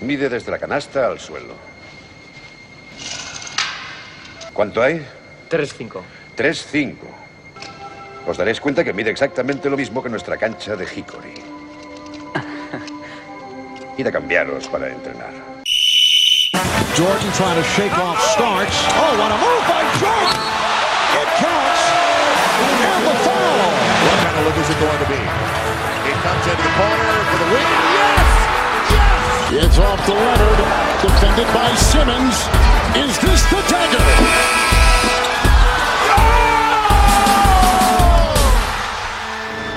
Mide desde la canasta al suelo. ¿Cuánto hay? 3-5. 3-5. Os daréis cuenta que mide exactamente lo mismo que nuestra cancha de Hickory. Id a cambiaros para entrenar. Jordan trying to shake off Starks. Oh, what a move by Jordan! It counts. And the foul. What kind of look is it going to be? It comes into the corner for the win. Yes! It's off to Leonard. Defended by Simmons. Is this the dagger?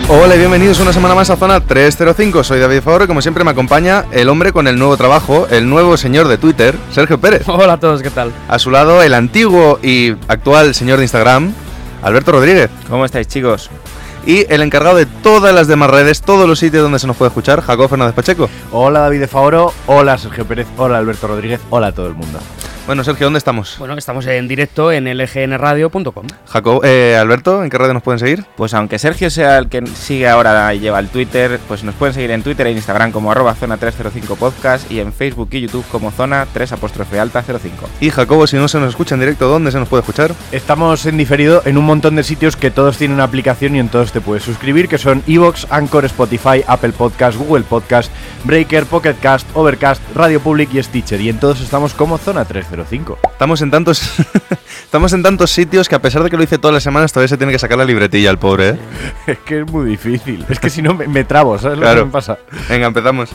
Hola y bienvenidos una semana más a Zona 305. Soy David Favor y como siempre me acompaña el hombre con el nuevo trabajo, el nuevo señor de Twitter, Sergio Pérez. Hola a todos, ¿qué tal? A su lado el antiguo y actual señor de Instagram, Alberto Rodríguez. ¿Cómo estáis, chicos? Y el encargado de todas las demás redes, todos los sitios donde se nos puede escuchar, Jacob Fernández Pacheco. Hola David de Favoro, hola Sergio Pérez, hola Alberto Rodríguez, hola a todo el mundo. Bueno, Sergio, ¿dónde estamos? Bueno, estamos en directo en lgnradio.com. Jacob, eh, Alberto, ¿en qué redes nos pueden seguir? Pues aunque Sergio sea el que sigue ahora y lleva el Twitter, pues nos pueden seguir en Twitter e Instagram como arroba zona 305 podcast y en Facebook y YouTube como zona 3 apóstrofe alta 05. Y Jacobo, si no se nos escucha en directo, ¿dónde se nos puede escuchar? Estamos en diferido en un montón de sitios que todos tienen una aplicación y en todos te puedes suscribir, que son Evox, Anchor, Spotify, Apple Podcast, Google Podcast, Breaker, Pocket Cast, Overcast, Radio Public y Stitcher. Y en todos estamos como Zona 305. Estamos en tantos estamos en tantos sitios que a pesar de que lo hice todas las semanas, todavía se tiene que sacar la libretilla el pobre, ¿eh? Es que es muy difícil. Es que si no me, me trabo, ¿sabes lo Claro. que me pasa? Venga, empezamos.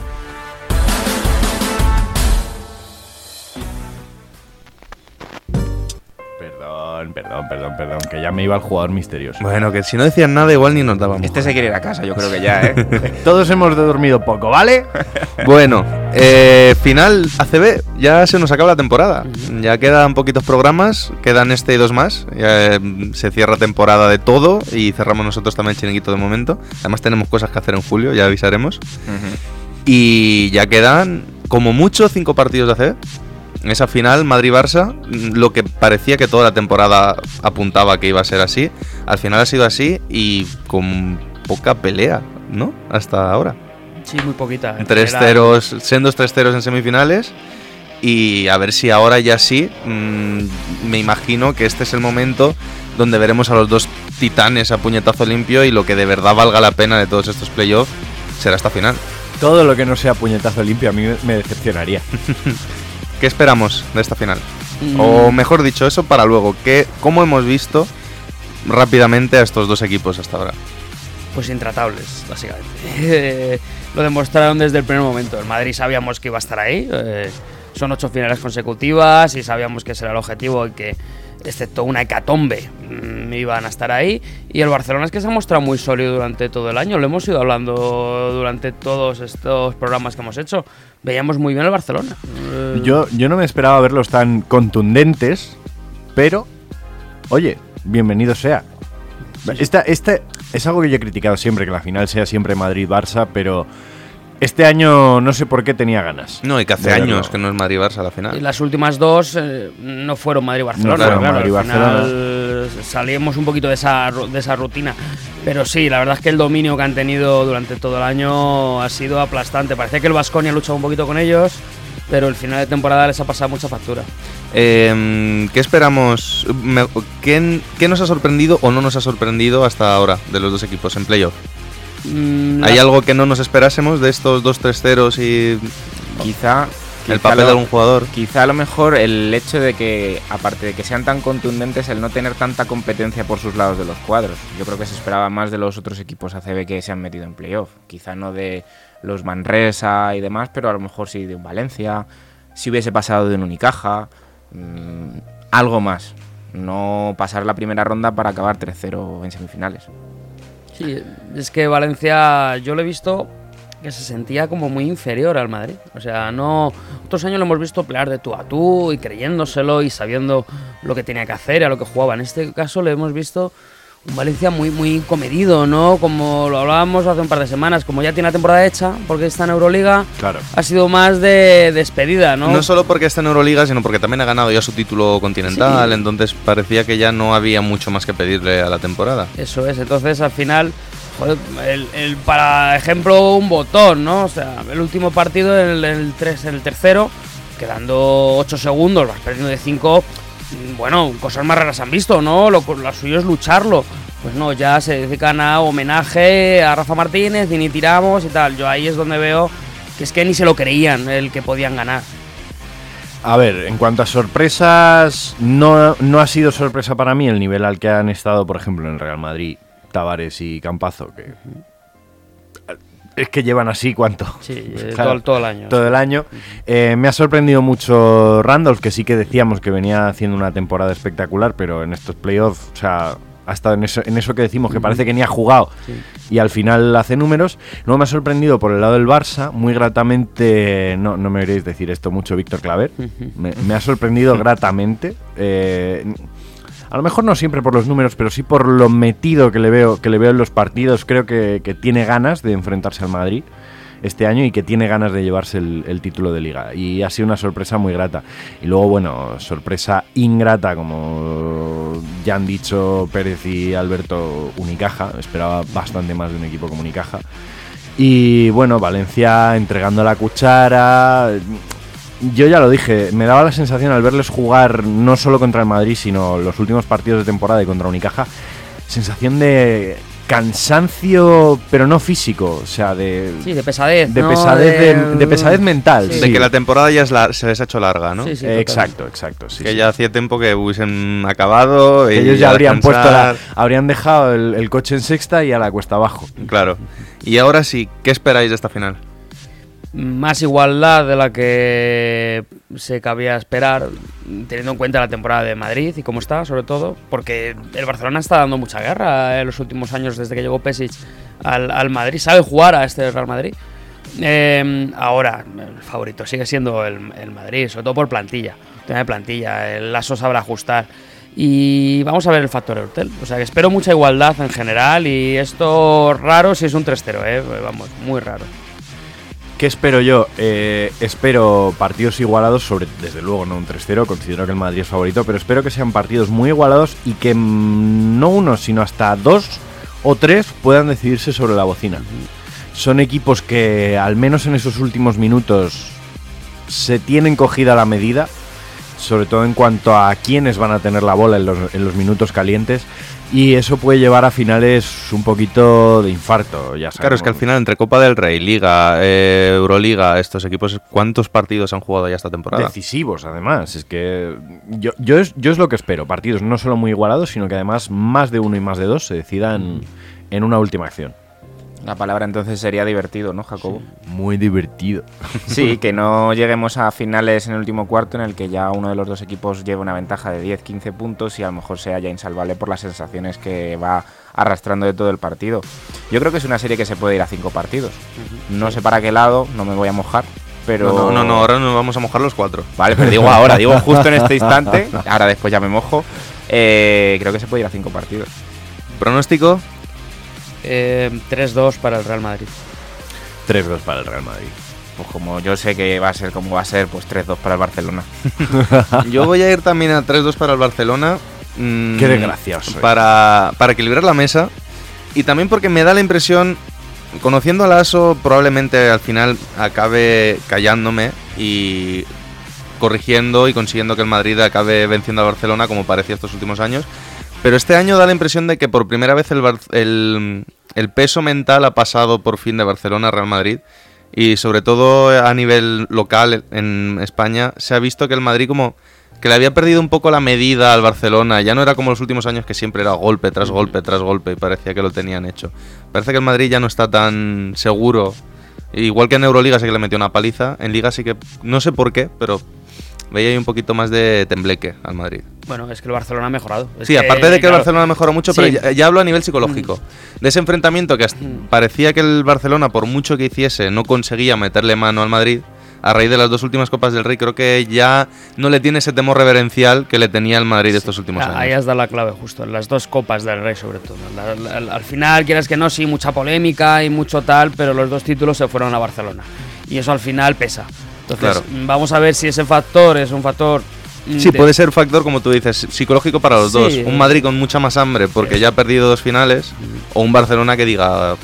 Perdón, perdón, perdón, perdón, que ya me iba el jugador misterioso. Bueno, que si no decían nada, igual ni nos dábamos. Este se quiere ir a casa, yo creo que ya, ¿eh? Todos hemos dormido poco, ¿vale? Bueno, eh, final ACB, ya se nos acaba la temporada. Ya quedan poquitos programas, quedan este y dos más. Ya, eh, se cierra temporada de todo y cerramos nosotros también el chiringuito de momento. Además tenemos cosas que hacer en julio, ya avisaremos. Y ya quedan como mucho cinco partidos de ACB. Esa final Madrid-Barça, mm, lo que parecía que toda la temporada apuntaba que iba a ser así, al final ha sido así y con poca pelea, ¿no? Hasta ahora. Sí, muy poquita. en Tres ceros, sendos tres ceros en semifinales. Y a ver si ahora ya sí, mm, me imagino que este es el momento donde veremos a los dos titanes a puñetazo limpio y lo que de verdad valga la pena de todos estos playoffs será esta final. Todo lo que no sea puñetazo limpio a mí me decepcionaría. ¿Qué esperamos de esta final? Mm, O mejor dicho, eso para luego, ¿qué, ¿cómo hemos visto rápidamente a estos dos equipos hasta ahora? Pues intratables, básicamente. Eh, lo demostraron desde el primer momento. El Madrid sabíamos que iba a estar ahí. eh, son ocho finales consecutivas y sabíamos que ese era el objetivo y que, excepto una hecatombe, mm, iban a estar ahí. Y el Barcelona es que se ha mostrado muy sólido durante todo el año. Lo hemos ido hablando durante todos estos programas que hemos hecho. Veíamos muy bien el Barcelona. Eh, Yo, yo no me esperaba verlos tan contundentes, pero, oye, bienvenido sea. Esta, esta es algo que yo he criticado siempre, que la final sea siempre Madrid-Barça, pero este año no sé por qué tenía ganas. No, y que hace De verlo. años que no es Madrid-Barça la Y final. las últimas dos eh, no fueron Madrid-Barcelona. No claro, Madrid-Barcelona. al final Salimos un poquito de esa, de esa rutina. Pero sí, la verdad es que el dominio que han tenido durante todo el año ha sido aplastante. Parecía que el Vasconia ha luchado un poquito con ellos, pero el final de temporada les ha pasado mucha factura. Eh, ¿Qué esperamos? ¿qué, qué nos ha sorprendido o no nos ha sorprendido hasta ahora de los dos equipos en playoff? Mm, ¿Hay la- algo que no nos esperásemos de estos dos 3 ceros y Quizá... el papel lo- de algún jugador? Quizá a lo mejor el hecho de que, aparte de que sean tan contundentes, el no tener tanta competencia por sus lados de los cuadros. Yo creo que se esperaba más de los otros equipos ACB que se han metido en playoff. Quizá no de los Manresa y demás, pero a lo mejor sí de un Valencia, si hubiese pasado de un Unicaja, mm, algo más. No pasar la primera ronda para acabar 3-0 en semifinales. Sí, es que Valencia yo lo he visto que se sentía como muy inferior al Madrid. O sea, no. Otros años lo hemos visto pelear de tú a tú y creyéndoselo y sabiendo lo que tenía que hacer a lo que jugaba. En este caso le hemos visto un Valencia muy, muy comedido, ¿no? Como lo hablábamos hace un par de semanas, como ya tiene la temporada hecha, porque está en Euroliga, Claro. ha sido más de despedida, ¿no? No solo porque está en Euroliga, sino porque también ha ganado ya su título continental, Sí. entonces parecía que ya no había mucho más que pedirle a la temporada. Eso es, entonces al final el, el- para ejemplo, un botón, ¿no? O sea, el último partido, el, el, tres, el tercero, quedando 8 segundos, vas perdiendo de 5. Bueno, cosas más raras han visto, ¿no? Lo, suyo es lucharlo. Pues no, ya se dedican a homenaje a Rafa Martínez ni tiramos y tal. Yo ahí es donde veo que es que ni se lo creían el que podían ganar. A ver, en cuanto a sorpresas, no, no ha sido sorpresa para mí el nivel al que han estado, por ejemplo, en Real Madrid, Tavares y Campazo, que es que llevan así cuánto. Sí, eh, Claro, todo, todo el año. Todo el año. Eh, me ha sorprendido mucho Randolph, que sí que decíamos que venía haciendo una temporada espectacular, pero en estos playoffs, o sea, ha estado en eso, en eso que decimos, que parece que ni ha jugado y al final hace números. Luego me ha sorprendido por el lado del Barça, muy gratamente, no, no me oiréis decir esto mucho, Víctor Claver, me, me ha sorprendido gratamente. eh, a lo mejor no siempre por los números, pero sí por lo metido que le veo, que le veo en los partidos. Creo que, tiene ganas de enfrentarse al Madrid este año y que tiene ganas de llevarse el, el título de liga. Y ha sido una sorpresa muy grata. Y luego, bueno, sorpresa ingrata, como ya han dicho Pérez y Alberto Unicaja. Esperaba bastante más de un equipo como Unicaja. Y bueno, Valencia entregando la cuchara. Yo ya lo dije, me daba la sensación al verles jugar no solo contra el Madrid, sino los últimos partidos de temporada y contra Unicaja, sensación de cansancio, pero no físico, o sea, de, Sí, de pesadez. de, ¿no? pesadez, de, de pesadez mental. Sí. De que la temporada ya es la- se les ha hecho larga, ¿no? Sí, sí, Eh, total. exacto, exacto. sí, que sí. ya hacía tiempo que hubiesen acabado. Que y ellos ya habrían puesto la- habrían dejado el, el coche en sexta y a la cuesta abajo. Claro. Y ahora sí, ¿qué esperáis de esta final? Más igualdad de la que se cabía esperar, teniendo en cuenta la temporada de Madrid y cómo está, sobre todo, porque el Barcelona está dando mucha guerra en los últimos años desde que llegó Pesic al, al Madrid, sabe jugar a este Real Madrid. Eh, ahora, el favorito sigue siendo el, el Madrid, sobre todo por plantilla, tema de plantilla, el Lasso sabrá ajustar. Y vamos a ver el factor Eurtel. O sea que espero mucha igualdad en general y esto raro si es un 3-0, ¿eh? vamos, muy raro. ¿Qué espero yo? Eh, espero partidos igualados, sobre, desde luego no un 3-0, considero que el Madrid es favorito, pero espero que sean partidos muy igualados y que mm, no uno, sino hasta dos o tres puedan decidirse sobre la bocina. Son equipos que, al menos en esos últimos minutos, se tienen cogida la medida, sobre todo en cuanto a quiénes van a tener la bola en los, en los minutos calientes, y eso puede llevar a finales un poquito de infarto. Ya Claro, es que al final entre Copa del Rey, Liga, eh, Euroliga, estos equipos, ¿cuántos partidos han jugado ya esta temporada? Decisivos, además. Es que yo, yo, es, yo es lo que espero. Partidos no solo muy igualados, sino que además más de uno y más de dos se decidan en una última acción. La palabra entonces sería divertido, ¿no, Jacobo? Muy divertido. Sí, que no lleguemos a finales en el último cuarto en el que ya uno de los dos equipos lleve una ventaja de 10-15 puntos y a lo mejor sea ya insalvable por las sensaciones que va arrastrando de todo el partido. Yo creo que es una serie que se puede ir a cinco partidos. No sé para qué lado, no me voy a mojar, pero... No, no, no, no, ahora nos vamos a mojar los cuatro. Vale, pero digo ahora, digo justo en este instante, ahora después ya me mojo. Eh, creo que se puede ir a cinco partidos. ¿Pronóstico? Eh, 3-2 para el Real Madrid. 3-2 para el Real Madrid. Pues como yo sé que va a ser como va a ser, pues 3-2 para el Barcelona. Yo voy a ir también a 3-2 para el Barcelona. mm, Qué desgraciado soy. Para, para equilibrar la mesa. Y también porque me da la impresión, conociendo a Lasso, probablemente al final acabe callándome y corrigiendo y consiguiendo que el Madrid acabe venciendo al Barcelona como parecía estos últimos años. Pero este año da la impresión de que por primera vez el, peso mental ha pasado por fin de Barcelona a Real Madrid. Y sobre todo a nivel local en España se ha visto que el Madrid como que le había perdido un poco la medida al Barcelona. Ya no era como los últimos años que siempre era golpe tras golpe tras golpe y parecía que lo tenían hecho. Parece que el Madrid ya no está tan seguro. Igual que en Euroliga sí que le metió una paliza. En Liga sí que no sé por qué, pero veía ahí un poquito más de tembleque al Madrid. Bueno, es que el Barcelona ha mejorado. Es Sí, aparte de que claro, el Barcelona mejoró mucho, Sí. pero ya, ya hablo a nivel psicológico. De ese enfrentamiento que hasta parecía que el Barcelona, por mucho que hiciese, no conseguía meterle mano al Madrid. A raíz de las dos últimas Copas del Rey, creo que ya no le tiene ese temor reverencial que le tenía el Madrid estos últimos Ah, Ahí años. has dado la clave, justo. En las dos copas del Rey, sobre todo. La- la- la- al final, quieras que no, sí, mucha polémica y mucho tal, pero los dos títulos se fueron a Barcelona. Y eso al final pesa. Entonces, Claro. mm, vamos a ver si ese factor es un factor mm, Sí, de- puede ser factor, como tú dices, psicológico para los Sí, dos. Un Madrid con mucha más hambre porque ya ha perdido dos finales, o un Barcelona que diga,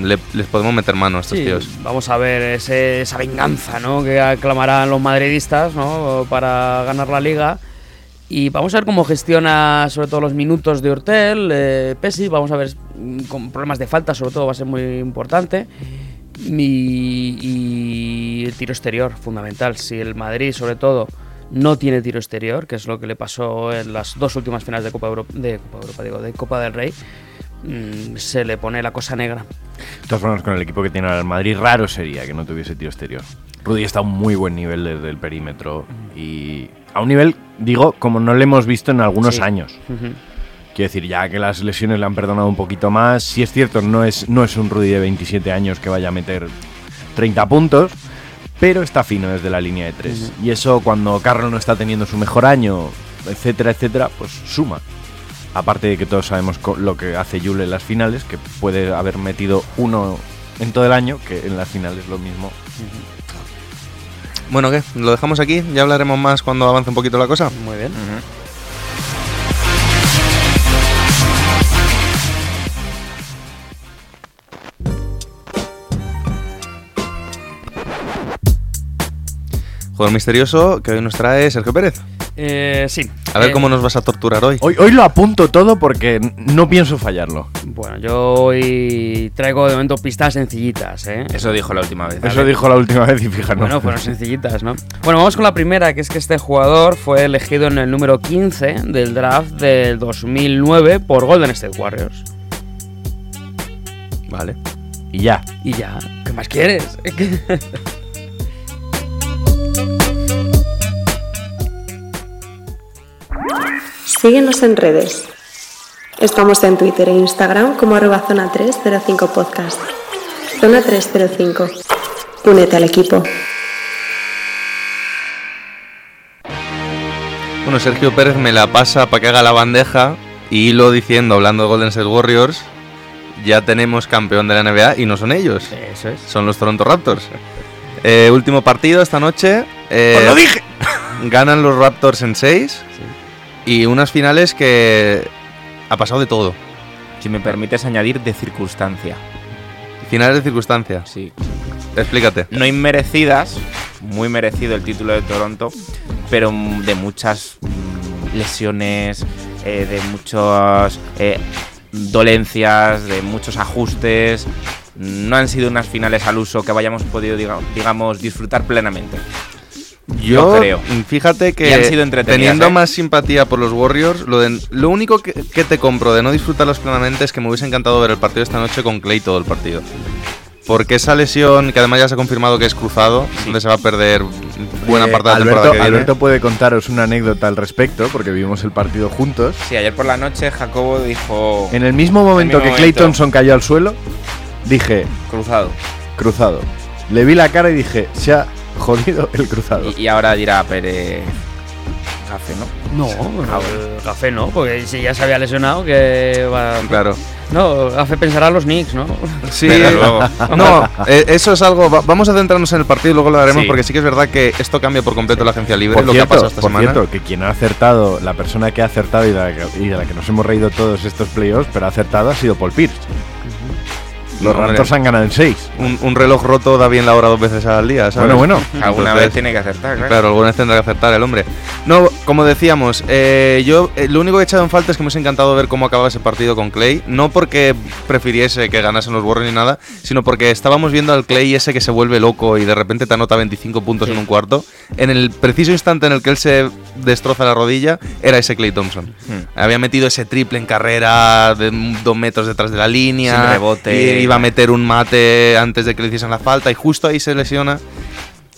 "Le- les podemos meter mano a estos Sí, tíos. vamos a ver ese- esa venganza ¿no? que aclamarán los madridistas ¿no? para ganar la liga. Y vamos a ver cómo gestiona sobre todo los minutos de Hortel, eh, Pesi, vamos a ver mm, con problemas de falta sobre todo va a ser muy importante. Y, y el tiro exterior, fundamental. Si el Madrid sobre todo no tiene tiro exterior, que es lo que le pasó en las dos últimas finales de Copa Europa, de Copa, Europa, digo, de Copa del Rey, mm, se le pone la cosa negra. De todas formas, con el equipo que tiene ahora el Madrid, raro sería que no tuviese tiro exterior. Rudy está a un muy buen nivel desde el perímetro y a un nivel, digo, como no le hemos visto en algunos Sí. años. Ujú. Quiero decir, ya que las lesiones le han perdonado un poquito más, si es cierto, no es, no es un Rudy de 27 años que vaya a meter 30 puntos, pero está fino desde la línea de 3. Y eso cuando Carroll no está teniendo su mejor año, etcétera, etcétera, pues suma. Aparte de que todos sabemos lo que hace Yule en las finales, que puede haber metido uno en todo el año, que en las finales lo mismo. Bueno, ¿qué? ¿Lo dejamos aquí? Ya hablaremos más cuando avance un poquito la cosa. Muy bien. Misterioso que hoy nos trae Sergio Pérez. Eh, sí. A ver Eh, cómo nos vas a torturar hoy. Hoy, hoy lo apunto todo porque no pienso fallarlo. Bueno, yo hoy traigo de momento pistas sencillitas, ¿eh? Eso dijo la última vez. Eso dijo la última vez y fíjate. Bueno, fueron sencillitas, ¿no? Bueno, vamos con la primera, que es que este jugador fue elegido en el número 15 del draft del 2009 por Golden State Warriors. Vale. Y ya. Y ya, ¿qué más quieres? Síguenos en redes. Estamos en Twitter e Instagram como arroba zona 305 podcast. Zona 305. Únete al equipo. Bueno, Sergio Pérez me la pasa para que haga la bandeja y hilo diciendo, hablando de Golden State Warriors, ya tenemos campeón de la NBA y no son ellos, Eso es. son los Toronto Raptors. Eh, último partido esta noche. eh, ¡Os lo dije! Ganan los Raptors en 6 y unas finales que ha pasado de todo. Si me permites añadir de circunstancia. Finales de circunstancia. Sí. Explícate. No inmerecidas, muy merecido el título de Toronto, pero de muchas mm, lesiones, eh, de muchas eh, dolencias, de muchos ajustes. No han sido unas finales al uso que hayamos podido, diga- digamos, disfrutar plenamente. Yo, creo. fíjate que han sido teniendo ¿eh? más simpatía por los Warriors, lo, de- lo único que, que te compro de no disfrutarlos plenamente es que me hubiese encantado ver el partido de esta noche con Clay todo el partido. Porque esa lesión, que además ya se ha confirmado que es cruzado, donde se va a perder buena Eh, parte de la Alberto, temporada que viene. Alberto puede contaros una anécdota al respecto, porque vimos el partido juntos. Sí, ayer por la noche Jacobo dijo En el mismo momento mismo que Clay momento. Thompson cayó al suelo, dije, cruzado. cruzado. Le vi la cara y dije, se ha jodido el cruzado. Y, y ahora dirá Pérez Gafe, ¿no? No, Gafé no, porque si ya se había lesionado, que va... Claro. No, Gafé pensará los Knicks, ¿no? Sí, luego- no, eh, eso es algo. va- vamos a centrarnos en el partido y luego lo haremos Sí. porque sí que es verdad que esto cambia por completo la agencia libre, Por lo que cierto, ha pasado esta por semana. cierto, que quien ha acertado, la persona que ha acertado y de, la que, y de la que nos hemos reído todos estos playoffs, pero ha acertado ha sido Paul Pierce. Los No. Raptors han ganado en 6. Un, un reloj roto da bien la hora dos veces al día, ¿sabes? Bueno, bueno. Alguna Entonces- vez tiene que acertar, claro. Claro, alguna vez tendrá que acertar el hombre. No, como decíamos, eh, yo eh, lo único que he echado en falta es que me hubiese encantado ver cómo acababa ese partido con Clay. No porque prefiriese que ganasen los Warriors ni nada, sino porque estábamos viendo al Clay ese que se vuelve loco y de repente te anota 25 puntos en un cuarto. En el preciso instante en el que él se destroza la rodilla, era ese Clay Thompson. Había metido ese triple en carrera de dos metros detrás de la línea. Sin rebote. y iba a meter un mate antes de que le hiciesen la falta y justo ahí se lesiona.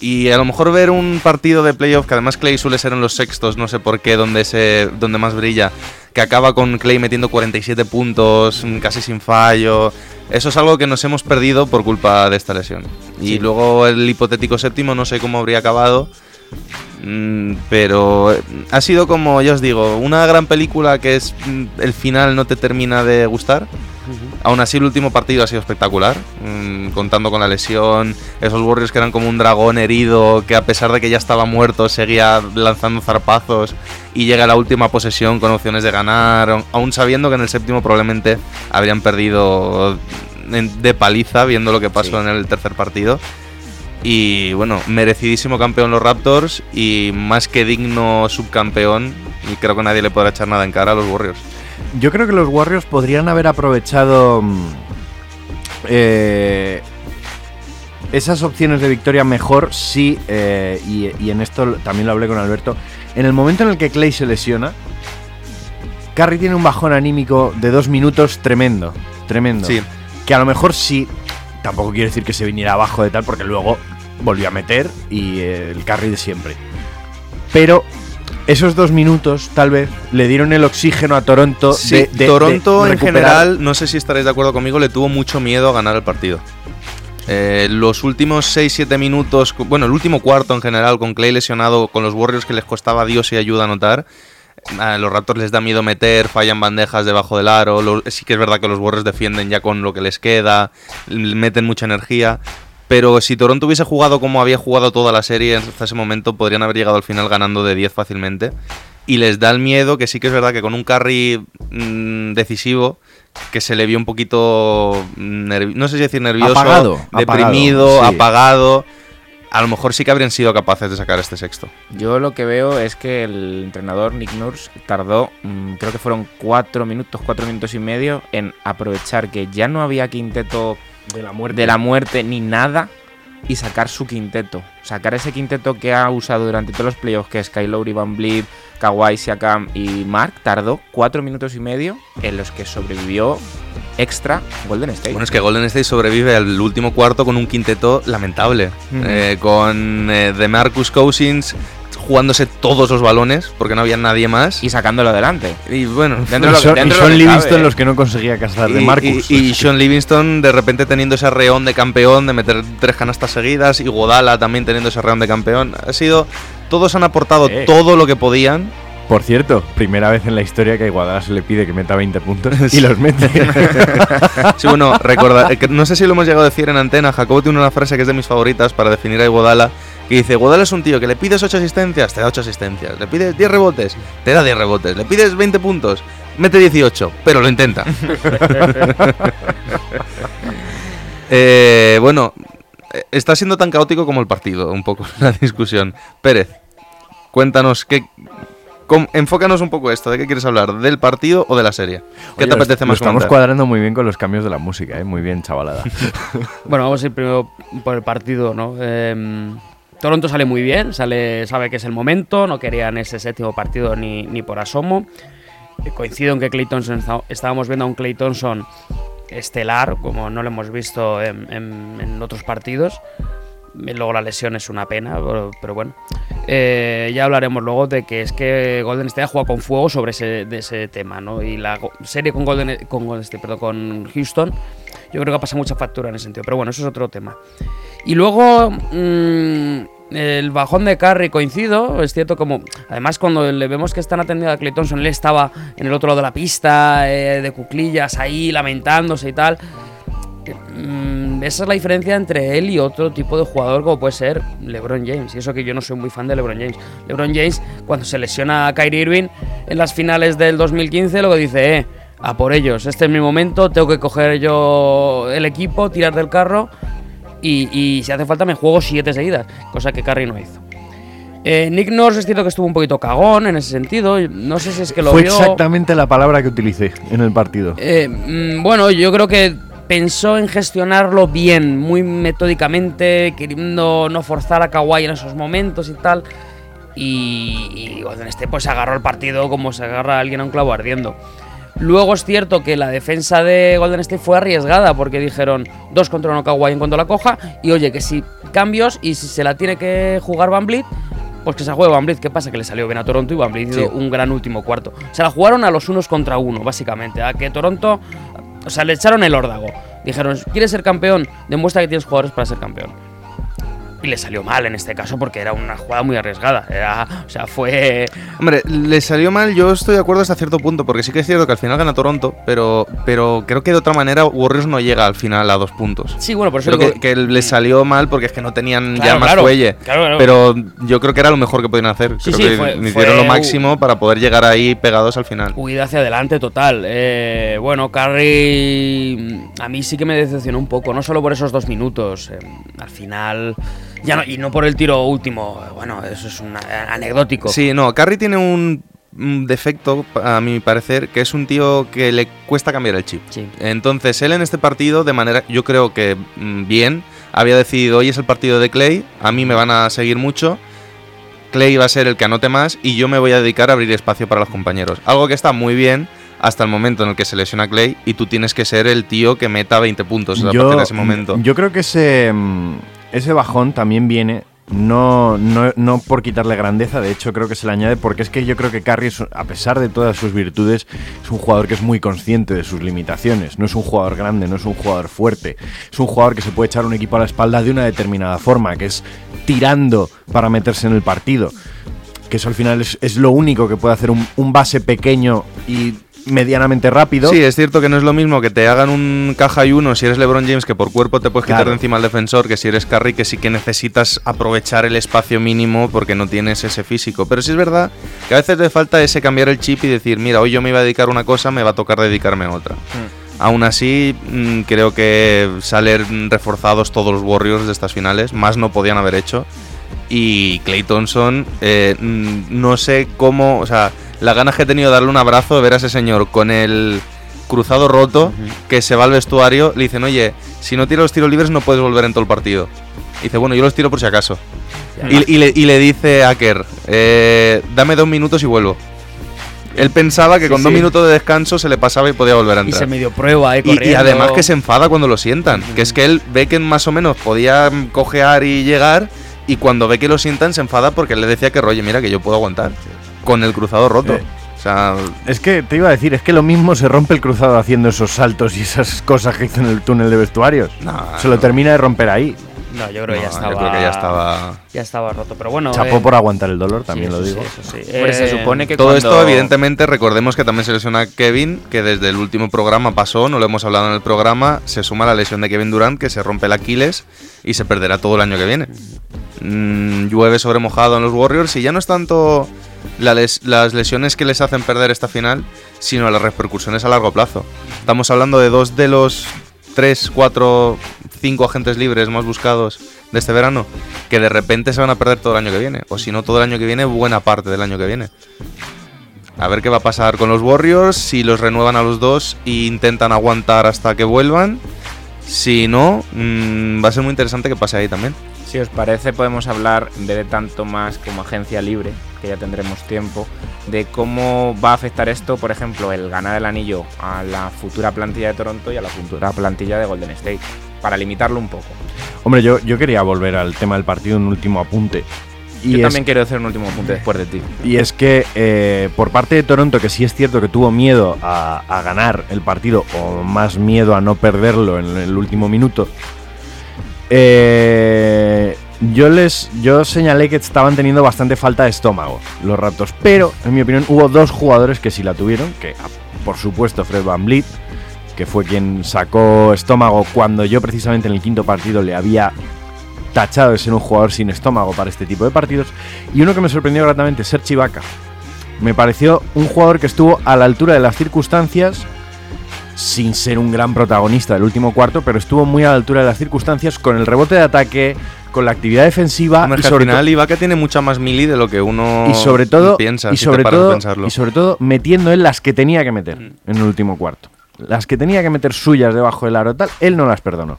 Y a lo mejor ver un partido de playoff, que además Clay suele ser en los sextos, no sé por qué, donde, se, donde más brilla, que acaba con Clay metiendo 47 puntos, mm, casi sin fallo. Eso es algo que nos hemos perdido por culpa de esta lesión. Y luego el hipotético séptimo, no sé cómo habría acabado. mm, Pero eh, ha sido como, ya os digo, una gran película que es mm, el final no te termina de gustar. Aún así, el último partido ha sido espectacular, mm, contando con la lesión, esos Warriors que eran como un dragón herido, que a pesar de que ya estaba muerto, seguía lanzando zarpazos y llega a la última posesión con opciones de ganar, aún sabiendo que en el séptimo probablemente habrían perdido de paliza, viendo lo que pasó en el tercer partido. Y bueno, merecidísimo campeón los Raptors y más que digno subcampeón. Y creo que nadie le podrá echar nada en cara a los Warriors. Yo creo que los Warriors podrían haber aprovechado mm, eh, esas opciones de victoria mejor si, eh, y, y en esto también lo hablé con Alberto, en el momento en el que Clay se lesiona, Curry tiene un bajón anímico de dos minutos tremendo, tremendo. Sí. Que a lo mejor sí, tampoco quiero decir que se viniera abajo de tal, porque luego volvió a meter y eh, el Curry de siempre. Pero esos dos minutos, tal vez, le dieron el oxígeno a Toronto. Sí, de- de- Toronto de en general, no sé si estaréis de acuerdo conmigo, le tuvo mucho miedo a ganar el partido. Eh, los últimos 6-7 minutos, bueno, el último cuarto en general, con Clay lesionado, con los Warriors que les costaba Dios y ayuda a anotar, a los Raptors les da miedo meter, fallan bandejas debajo del aro. sí que es verdad que los Warriors defienden ya con lo que les queda, meten mucha energía. Pero si Toronto hubiese jugado como había jugado toda la serie hasta ese momento, podrían haber llegado al final ganando de 10 fácilmente. Y les da el miedo, que sí que es verdad que con un carry mm, decisivo, que se le vio un poquito, nervi- no sé si decir nervioso, Apagado, deprimido, apagado, sí. apagado, a lo mejor sí que habrían sido capaces de sacar este sexto. Yo lo que veo es que el entrenador Nick Nurse tardó, mm, creo que fueron cuatro minutos, cuatro minutos y medio en aprovechar que ya no había quinteto de la muerte. de la muerte ni nada y sacar su quinteto. Sacar ese quinteto que ha usado durante todos los playoffs, que es Kyle Lowry, Van Vliet, Kawhi, Siakam y Mark, tardó cuatro minutos y medio en los que sobrevivió extra Golden State. Bueno, es que Golden State sobrevive al último cuarto con un quinteto lamentable. Eh, con eh, DeMarcus Cousins jugándose todos los balones, porque no había nadie más. y sacándolo adelante. Y bueno, Dentro de Y lo dentro y de lo que Livingston cabe. los que no conseguía casar de Marcus. Y, y Sean Livingston de repente teniendo ese reón de campeón, de meter tres canastas seguidas, y Godala también teniendo ese reón de campeón. Ha sido. Todos han aportado Eh. todo lo que podían. Por cierto, primera vez en la historia que a Iguadala se le pide que meta 20 puntos y los mete. Sí, bueno, recuerda, eh, no sé si lo hemos llegado a decir en antena. Jacobo tiene una frase que es de mis favoritas para definir a Iguodala. Que dice: Iguodala es un tío que le pides 8 asistencias, te da 8 asistencias. Le pides 10 rebotes, te da 10 rebotes. Le pides 20 puntos, mete 18, pero lo intenta. Eh, bueno, eh, está siendo tan caótico como el partido, un poco la discusión. Pérez, cuéntanos, ¿qué, com- enfócanos un poco esto. ¿De qué quieres hablar? ¿Del partido o de la serie? ¿Qué Oye, te lo- apetece lo más estamos comentar? cuadrando muy bien con los cambios de la música, ¿eh? Muy bien, chavalada. Bueno, vamos a ir primero por el partido, ¿no? Em, Toronto sale muy bien, sale, sabe que es el momento, no querían ese séptimo partido ni, ni por asomo. Eh, Coincido en que Clay estábamos viendo a un Clay Thompson estelar, como no lo hemos visto en, en- en otros partidos. Eh, Luego la lesión es una pena, pero, bueno. Eh, ya hablaremos luego de que es que Golden State ha jugado con fuego sobre ese, ese tema, ¿no? Y la serie con Golden, con Golden State, perdón, con Houston, yo creo que ha pasado mucha factura en ese sentido. Pero bueno, eso es otro tema. Y luego, mm, el bajón de Curry coincido, es cierto como... Además, cuando le vemos que están atendiendo a Clay él estaba en el otro lado de la pista, eh, de cuclillas, ahí, lamentándose y tal. Mm, esa es la diferencia entre él y otro tipo de jugador como puede ser LeBron James. Y eso que yo no soy muy fan de LeBron James. LeBron James, cuando se lesiona a Kyrie Irving en las finales del 2015, lo que dice, eh, a por ellos, este es mi momento, tengo que coger yo el equipo, tirar del carro y, y si hace falta me juego siete seguidas, cosa que Curry no hizo. Eh, Nick Nurse es cierto que estuvo un poquito cagón en ese sentido. No sé si es que lo Fue vio. exactamente la palabra que utilicé en el partido. Eh, mm, bueno, yo creo que pensó en gestionarlo bien, muy metódicamente, queriendo no forzar a Kawhi en esos momentos y tal. Y, y Golden State pues agarró el partido como se agarra a alguien a un clavo ardiendo. Luego es cierto que la defensa de Golden State fue arriesgada porque dijeron dos contra uno Kawhi en cuanto la coja y oye que si cambios y si se la tiene que jugar Van Vliet, pues que se juegue Van Vliet. ¿Qué pasa? Que le salió bien a Toronto y Van Vliet hizo un gran último cuarto. Se la jugaron a los unos contra uno, básicamente. A que Toronto, o sea, le echaron el órdago. Dijeron, ¿quieres ser campeón? Demuestra que tienes jugadores para ser campeón. Y le salió mal en este caso porque era una jugada muy arriesgada. Era, o sea, fue. Hombre, le salió mal, yo estoy de acuerdo hasta cierto punto, porque sí que es cierto que al final gana Toronto, pero, pero creo que de otra manera Warriors no llega al final a dos puntos. Sí, bueno, por eso Creo digo- que, que le salió mal porque es que no tenían Claro, ya más claro, fuelle. claro, claro. Pero yo creo que era lo mejor que podían hacer. Sí, creo sí, que fue- hicieron fue- lo máximo para poder llegar ahí pegados al final. Huida hacia adelante total. Eh, bueno, Curry mm, a mí sí que me decepcionó un poco, no solo por esos dos minutos. eh, al final, ya no, y no por el tiro último. Bueno, eso es un anecdótico. Sí, no, Curry tiene un, defecto, a mi parecer, que es un tío que le cuesta cambiar el chip. Sí. Entonces, él en este partido, de manera, yo creo que mm, bien, había decidido, hoy es el partido de Clay, a mí me van a seguir mucho, Clay va a ser el que anote más y yo me voy a dedicar a abrir espacio para los compañeros. Algo que está muy bien hasta el momento en el que se lesiona Clay y tú tienes que ser el tío que meta 20 puntos a partir de ese momento. yo creo que ese, mm, ese bajón también viene no, no, no por quitarle grandeza, de hecho creo que se le añade porque es que yo creo que Curry, es- a pesar de todas sus virtudes, es un jugador que es muy consciente de sus limitaciones. No es un jugador grande, no es un jugador fuerte. Es un jugador que se puede echar un equipo a la espalda de una determinada forma, que es tirando para meterse en el partido. Que eso al final es, lo único que puede hacer un base pequeño y medianamente rápido. Sí, es cierto que no es lo mismo que te hagan un caja y uno si eres LeBron James, que por cuerpo te puedes quitar de encima al defensor, que si eres Curry, que sí que necesitas aprovechar el espacio mínimo porque no tienes ese físico. Pero sí es verdad que a veces te falta ese cambiar el chip y decir, mira, hoy yo me iba a dedicar a una cosa, me va a tocar dedicarme a otra. Aún así, mm, creo que salen reforzados todos los Warriors de estas finales, más no podían haber hecho. Y Clay Thompson, eh, mm, no sé cómo, o sea, la ganas que he tenido de darle un abrazo, de ver a ese señor con el cruzado roto, que se va al vestuario, le dicen, oye, si no tiras los tiros libres no puedes volver en todo el partido. Y dice, bueno, yo los tiro por si acaso. Y, y le, y le dice a Kerr, eh, dame dos minutos y vuelvo. Él pensaba que Sí, con dos minutos de descanso se le pasaba y podía volver a Y entrar. se medio prueba ahí Y- y, además que se enfada cuando lo sientan. Que es que él ve que más o menos podía cojear y llegar. Y cuando ve que lo sientan se enfada porque él le decía que oye, mira que yo puedo aguantar. Con el cruzado roto. Eh. O sea, Es que te iba a decir, es que lo mismo se rompe el cruzado haciendo esos saltos y esas cosas que hizo en el túnel de vestuarios. No, se lo no. termina de romper ahí. No, yo creo que ya no, yo estaba. creo que ya estaba- Ya estaba roto. Pero bueno. Chapó eh, por aguantar el dolor, también sí, lo digo. sí, eso sí. Se Eh, supone que todo cuando- esto, evidentemente, recordemos que también se lesiona Kevin, que desde el último programa pasó, no lo hemos hablado en el programa, se suma la lesión de Kevin Durant, que se rompe el Aquiles y se perderá todo el año que viene. Mm, llueve sobre mojado en los Warriors y ya no es tanto les- las lesiones que les hacen perder esta final, sino las repercusiones a largo plazo. Estamos hablando de dos de los tres, cuatro, cinco agentes libres más buscados de este verano, que de repente se van a perder todo el año que viene, o si no todo el año que viene, buena parte del año que viene. A ver qué va a pasar con los Warriors, si los renuevan a los dos e intentan aguantar hasta que vuelvan. Si no, mm, va a ser muy interesante que pase ahí también. Si os parece, podemos hablar, de tanto más como agencia libre, que ya tendremos tiempo, de cómo va a afectar esto, por ejemplo, el ganar el anillo a la futura plantilla de Toronto y a la futura plantilla de Golden State, para limitarlo un poco. Hombre, yo, yo quería volver al tema del partido, un último apunte. Y Yo es, también quiero hacer un último apunte después de ti. y es que eh, por parte de Toronto, que sí es cierto que tuvo miedo a, a ganar el partido, o más miedo a no perderlo en el último minuto, eh, yo les yo señalé que estaban teniendo bastante falta de estómago los Raptors, pero en mi opinión hubo dos jugadores que sí la tuvieron, que ah, por supuesto Fred Van Vliet, que fue quien sacó estómago cuando yo precisamente en el quinto partido le había tachado de ser un jugador sin estómago para este tipo de partidos, y uno que me sorprendió gratamente, Serge Ibaka. Me pareció un jugador que estuvo a la altura de las circunstancias, sin ser un gran protagonista del último cuarto, pero estuvo muy a la altura de las circunstancias con el rebote de ataque, con la actividad defensiva Hombre, y que sobre al final Ibaka tiene mucha más mili de lo que uno y sobre todo piensa. y sobre todo pensarlo. y sobre todo metiendo él las que tenía que meter en el último cuarto las que tenía que meter suyas debajo del aro tal él no las perdonó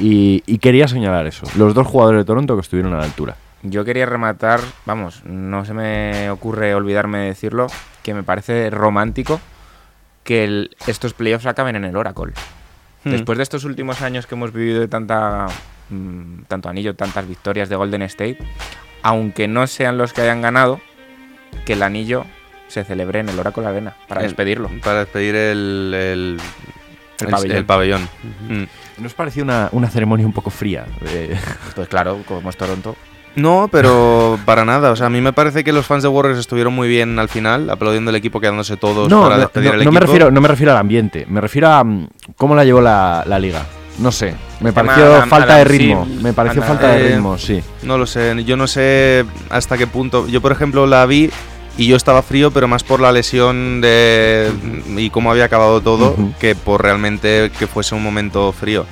y, y quería señalar eso los dos jugadores de Toronto que estuvieron a la altura Yo quería rematar, vamos, no se me ocurre olvidarme de decirlo, que me parece romántico que el- estos playoffs acaben en el Oracle. Hmm. Después de estos últimos años que hemos vivido de tanta, mm, tanto anillo, tantas victorias de Golden State, aunque no sean los que hayan ganado, que el anillo se celebre en el Oracle Arena para El- despedirlo. Para despedir el, el, El El, pabellón. el pabellón. Mm. ¿No os pareció una, una ceremonia un poco fría? Eh, Pues claro, como es Toronto. No, pero para nada. O sea, a mí me parece que los fans de Warriors estuvieron muy bien al final, aplaudiendo al equipo, quedándose todos no, para despedir no, no equipo. me refiero, no me refiero al ambiente, me refiero a mm, cómo la llevó la, la liga. No sé, me pareció Adam- falta de ritmo. Me pareció falta de ritmo, sí. No lo sé, yo no sé hasta qué punto. Yo, por ejemplo, la vi y yo estaba frío, pero más por la lesión de y cómo había acabado todo, que por realmente que fuese un momento frío.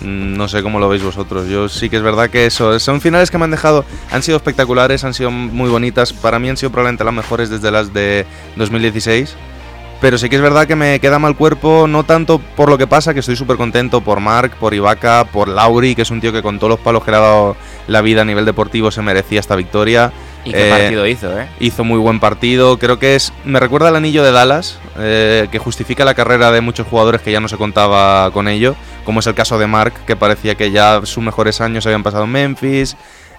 Mm, No sé cómo lo veis vosotros. Yo sí que es verdad que eso. Son finales que me han dejado. Han sido espectaculares, han sido muy bonitas. Para mí han sido probablemente las mejores desde las de 2016. Pero sí que es verdad que me queda mal cuerpo, no tanto por lo que pasa, que estoy súper contento por Mark, por Ibaka, por Lauri, que es un tío que con todos los palos que le ha dado la vida a nivel deportivo se merecía esta victoria. ¿Y qué Eh, partido hizo, eh? Hizo muy buen partido, creo que es. Me recuerda al anillo de Dallas, eh, que justifica la carrera de muchos jugadores que ya no se contaba con ello, como es el caso de Mark, que parecía que ya sus mejores años habían pasado en Memphis.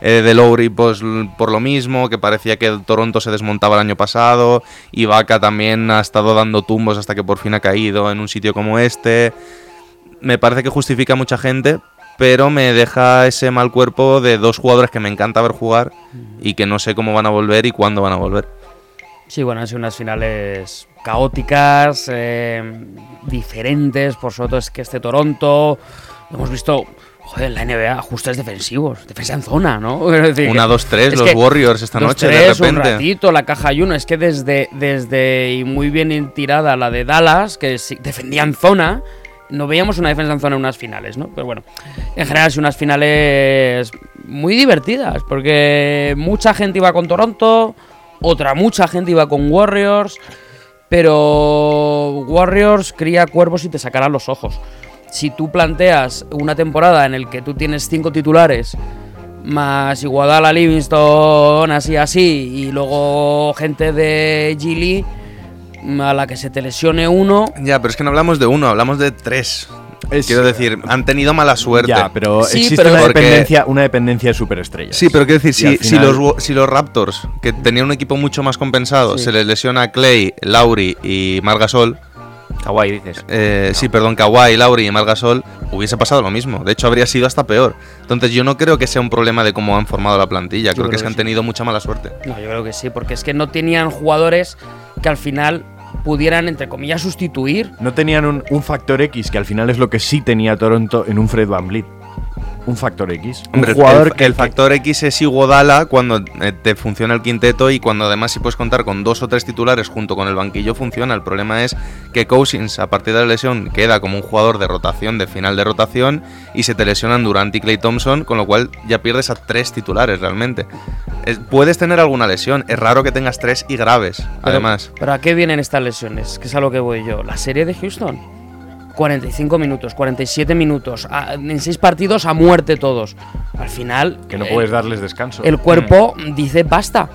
Eh, de Lowry pues, por lo mismo, que parecía que Toronto se desmontaba el año pasado. Ibaka también ha estado dando tumbos hasta que por fin ha caído en un sitio como este. Me parece que justifica a mucha gente, pero me deja ese mal cuerpo de dos jugadores que me encanta ver jugar y que no sé cómo van a volver y cuándo van a volver. Sí, bueno, han sido unas finales caóticas, eh, diferentes, por sobre todo es que este Toronto, hemos visto, joder, la NBA, ajustes defensivos, defensa en zona, ¿no? Decir Una, dos, tres, es los Warriors esta dos, noche, de tres, un repente. ratito, la caja y uno, es que desde, desde, y muy bien tirada la de Dallas, que sí- defendía en zona, no veíamos una defensa en zona en unas finales, ¿no? Pero bueno, en general son unas finales muy divertidas, porque mucha gente iba con Toronto, otra mucha gente iba con Warriors, pero Warriors cría cuervos y te sacará los ojos. Si tú planteas una temporada en el que tú tienes cinco titulares, más Iguodala, Livingston, así, así, y luego gente de Gili, a la que se te lesione uno, Ya, pero es que no hablamos de uno, hablamos de tres. Es- Quiero decir, han tenido mala suerte. Ya, pero Sí, existe pero una, porque- dependencia, una dependencia de superestrellas. Sí, pero quiero decir, si, los, si los Raptors, que tenían un equipo mucho más compensado, Sí. se les lesiona a Clay, Lauri y Margasol, Kawhi, dices. eh, sí, perdón, Kawhi, Lauri y Margasol, hubiese pasado lo mismo. De hecho, habría sido hasta peor. Entonces, yo no creo que sea un problema de cómo han formado la plantilla. Creo, creo que es que que han sí. tenido mucha mala suerte. No, yo creo que sí, porque es que no tenían jugadores que al final pudieran, entre comillas, sustituir. No tenían un, un factor X, que al final es lo que sí tenía Toronto en un Fred Van Vliet. Un factor X. Hombre, un jugador el, que el factor X es Iguodala cuando eh, te funciona el quinteto y cuando además si puedes contar con dos o tres titulares junto con el banquillo funciona. El problema es que Cousins a partir de la lesión queda como un jugador de rotación, de final de rotación y se te lesionan Durant y Clay Thompson, con lo cual ya pierdes a tres titulares realmente. Es- puedes tener alguna lesión, es raro que tengas tres y graves, Pero- además. Pero ¿a qué vienen estas lesiones? Que es a lo que voy yo. La serie de Houston. 45 minutos, 47 minutos, a- en seis partidos a muerte todos. Al final, que no el- puedes darles descanso. el cuerpo dice basta.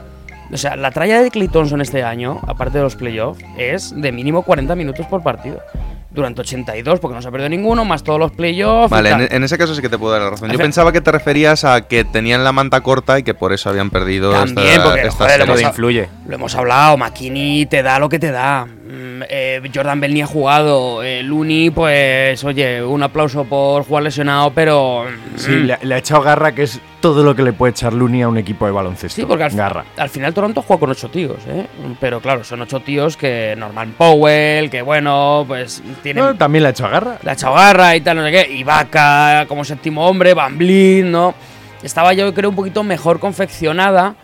O sea, la tralla de Clay Thompson este año, aparte de los playoffs, es de mínimo 40 minutos por partido. Durante 82, porque no se ha perdido ninguno, más todos los playoffs. y Vale, tal. en, en ese caso sí que te puedo dar la razón. Yo pensaba que te referías a que tenían la manta corta y que por eso habían perdido También, esta, porque, esta joder. Todo hemos- influye. Lo hemos hablado, McKinney te da lo que te da. Mm, eh, Jordan Bell ni ha jugado. Eh, Looney, pues, oye, un aplauso por jugar lesionado, pero. mm, Sí, le, le ha echado garra, que es todo lo que le puede echar Looney a un equipo de baloncesto. Sí, porque al, garra. al final Toronto juega con ocho tíos, ¿eh? Pero claro, son ocho tíos que Norman Powell, que bueno, pues tienen No, también le ha echado garra. la chavarra y tal, no sé qué. Ibaka como séptimo hombre, Van Vliet, ¿no? Estaba yo creo un poquito mejor confeccionada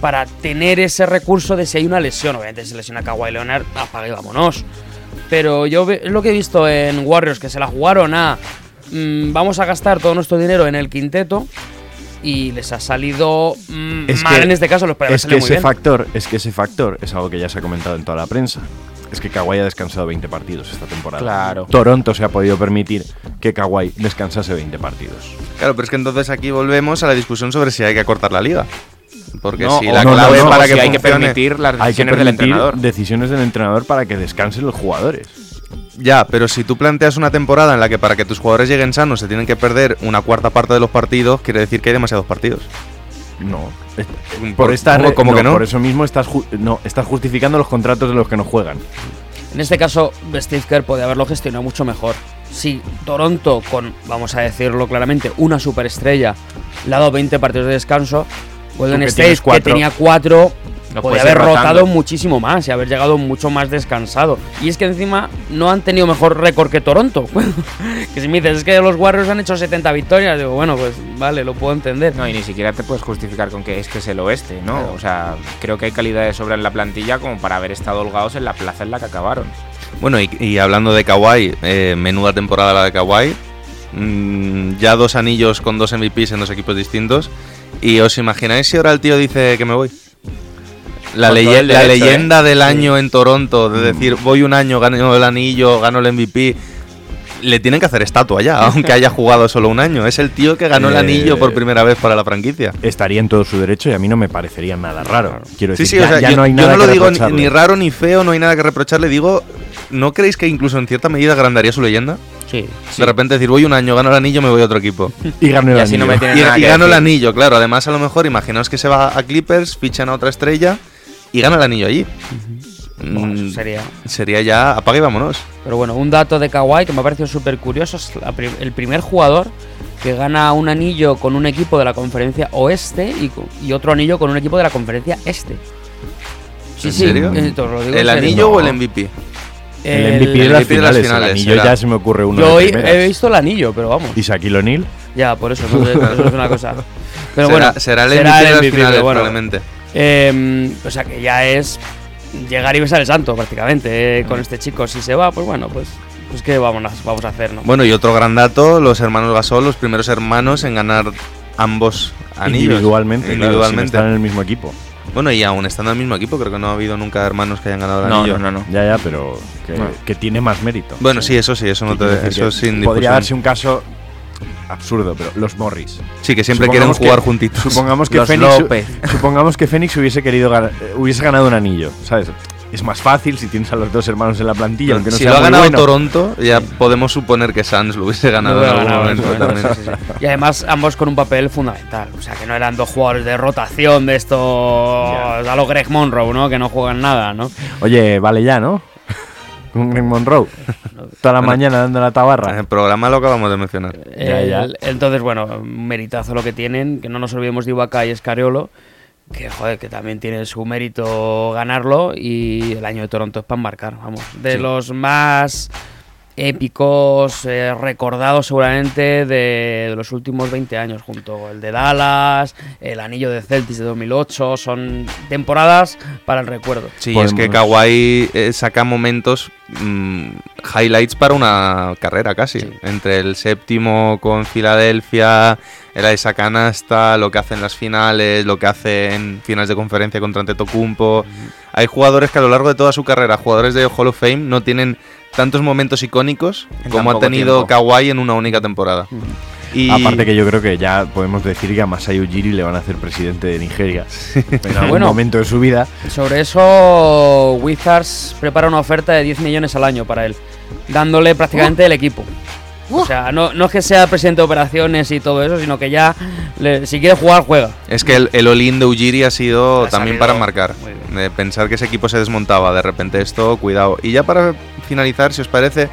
para tener ese recurso de si hay una lesión. Obviamente si lesiona Kawhi Leonard, apaga y vámonos. Pero yo es lo que he visto en Warriors, que se la jugaron a... mm, vamos a gastar todo nuestro dinero en el quinteto y les ha salido mm, Es mal que- en este caso, los Es que muy ese bien. factor, es que ese factor es algo que ya se ha comentado en toda la prensa. Es que Kawhi ha descansado 20 partidos esta temporada. Claro. Toronto se ha podido permitir que Kawhi descansase 20 partidos. Claro, pero es que entonces aquí volvemos a la discusión sobre si hay que cortar la liga. Porque No, si la no, clave no, no, para que si hay que permitir las Hay que decisiones del entrenador. decisiones del entrenador para que descansen los jugadores. Ya, pero si tú planteas una temporada en la que para que tus jugadores lleguen sanos se tienen que perder una cuarta parte de los partidos, quiere decir que hay demasiados partidos. No. Por- Por, esta ¿cómo- re- cómo que no? Por eso mismo estás, ju- no, estás justificando los contratos de los que no juegan. En este caso, Steve Kerr puede haberlo gestionado mucho mejor. Si Toronto, con, vamos a decirlo claramente, una superestrella, le ha dado 20 partidos de descanso, Golden State, que cuatro, tenía 4, lo podía haber rotando. rotado muchísimo más y haber llegado mucho más descansado. Y es que encima no han tenido mejor récord que Toronto. que si me dices, es que los Warriors han hecho 70 victorias, digo, bueno, pues vale, lo puedo entender. No, y ni siquiera te puedes justificar con que es que es el oeste, ¿no? O sea, creo que hay calidad de sobra en la plantilla como para haber estado holgados en la plaza en la que acabaron. Bueno, y, y hablando de Kawhi, eh, menuda temporada la de Kawhi. Mm, ya dos anillos con dos MVPs en dos equipos distintos. ¿Y os imagináis si ahora el tío dice que me voy? La, leye- la derecho, leyenda del año en Toronto, de decir, voy un año, gano el anillo, gano el MVP. Le tienen que hacer estatua ya, aunque haya jugado solo un año. Es el tío que ganó el Eh, anillo por primera vez para la franquicia. Estaría en todo su derecho y a mí no me parecería nada raro. Quiero Sí, decir, sí, ya, o sea, ya yo, no hay yo nada no lo que digo ni, raro ni feo, no hay nada que reprocharle. Digo, ¿no creéis que incluso en cierta medida agrandaría su leyenda? Sí. De repente decir, voy un año, gano el anillo, me voy a otro equipo. Y ganó el Y así no anillo. y y gano el anillo, claro. Además, a lo mejor, imaginaos que se va a Clippers, fichan a otra estrella y gana el anillo allí. Bueno, Mm, eso sería. sería ya, apague y vámonos. Pero bueno, un dato de Kawhi que me ha parecido súper curioso es la pri- el primer jugador que gana un anillo con un equipo de la conferencia oeste y, otro anillo con un equipo de la conferencia este. Sí, ¿En sí, serio? eh, te lo digo en ¿El serio. anillo o el. MVP? El MVP de el las MVP de las finales, el finales, anillo será. ya se me ocurre uno Yo de he, visto el anillo, pero vamos. ¿Y Shaquille O'Neal? Ya, por eso, no eso es una cosa. Pero será, bueno, será el MVP de las MVP, finales, pero bueno. probablemente. Eh, o sea que ya es llegar y besar el santo prácticamente eh, con este chico. Si se va, pues bueno, pues, pues qué vamos a, vamos a hacer, ¿no? Bueno, y otro gran dato, los hermanos Gasol, los primeros hermanos en ganar ambos anillos. individualmente, claro, Individualmente. estar en el mismo equipo. Bueno, y aún estando en el mismo equipo, creo que no ha habido nunca hermanos que hayan ganado el No, anillo. no, no, no. Ya, ya, pero que, No. que tiene más mérito. Bueno, sí, eso sí, eso no te, eso sin Podría discusión. darse un caso absurdo, pero los Morris. Sí, que siempre Supongamos quieren jugar que- juntitos. Supongamos que Los Fénix, López. supongamos que Fénix hubiese querido ganar- eh, hubiese ganado un anillo, ¿sabes? Es más fácil si tienes a los dos hermanos en la plantilla, aunque no si sea lo ha muy ganado bueno. Toronto, ya podemos suponer que Suns lo hubiese ganado Lo en algún ganado, momento eso, también. sí, sí, sí. Y además ambos con un papel fundamental. O sea, que no eran dos jugadores de rotación de estos a lo Greg Monroe, ¿no? Que no juegan nada, ¿no? Oye, vale ya, ¿no? Con Greg Monroe. Toda la Bueno. mañana dando la En tabarra. el programa lo acabamos de mencionar. Ya, ya. El- entonces, bueno, un meritazo lo que tienen, que no nos olvidemos de Ibaka y Escariolo, que joder, que también tiene su mérito ganarlo y el año de Toronto es para marcar, vamos, de los más épicos, eh, recordados seguramente de, de los últimos 20 años, junto el de Dallas, el anillo de Celtics de 2008, son temporadas para el recuerdo. Sí, es que Podemos- Kawhi eh, saca momentos, mm, highlights para una carrera casi. Sí. Entre el séptimo con Filadelfia, el esa canasta, lo que hace en las finales, lo que hace en finales de conferencia contra Antetokounmpo. Hay jugadores que a lo largo de toda su carrera, jugadores de Hall of Fame, no tienen tantos momentos icónicos En como ha tenido tiempo. Kawhi en una única temporada. Y Aparte que yo creo que ya podemos decir que a Masai Ujiri le van a hacer presidente de Nigeria en algún Bueno. momento de su vida. Sobre eso, Wizards prepara una oferta de 10 millones al año para él, dándole prácticamente el equipo. O sea, no, no es que sea presidente de operaciones y todo eso, sino que ya, le- si quiere jugar, juega. Es que el, el de Ujiri ha sido Ha también salido para marcar. De pensar que ese equipo se desmontaba. De repente esto, cuidado. Y ya para finalizar, si os parece,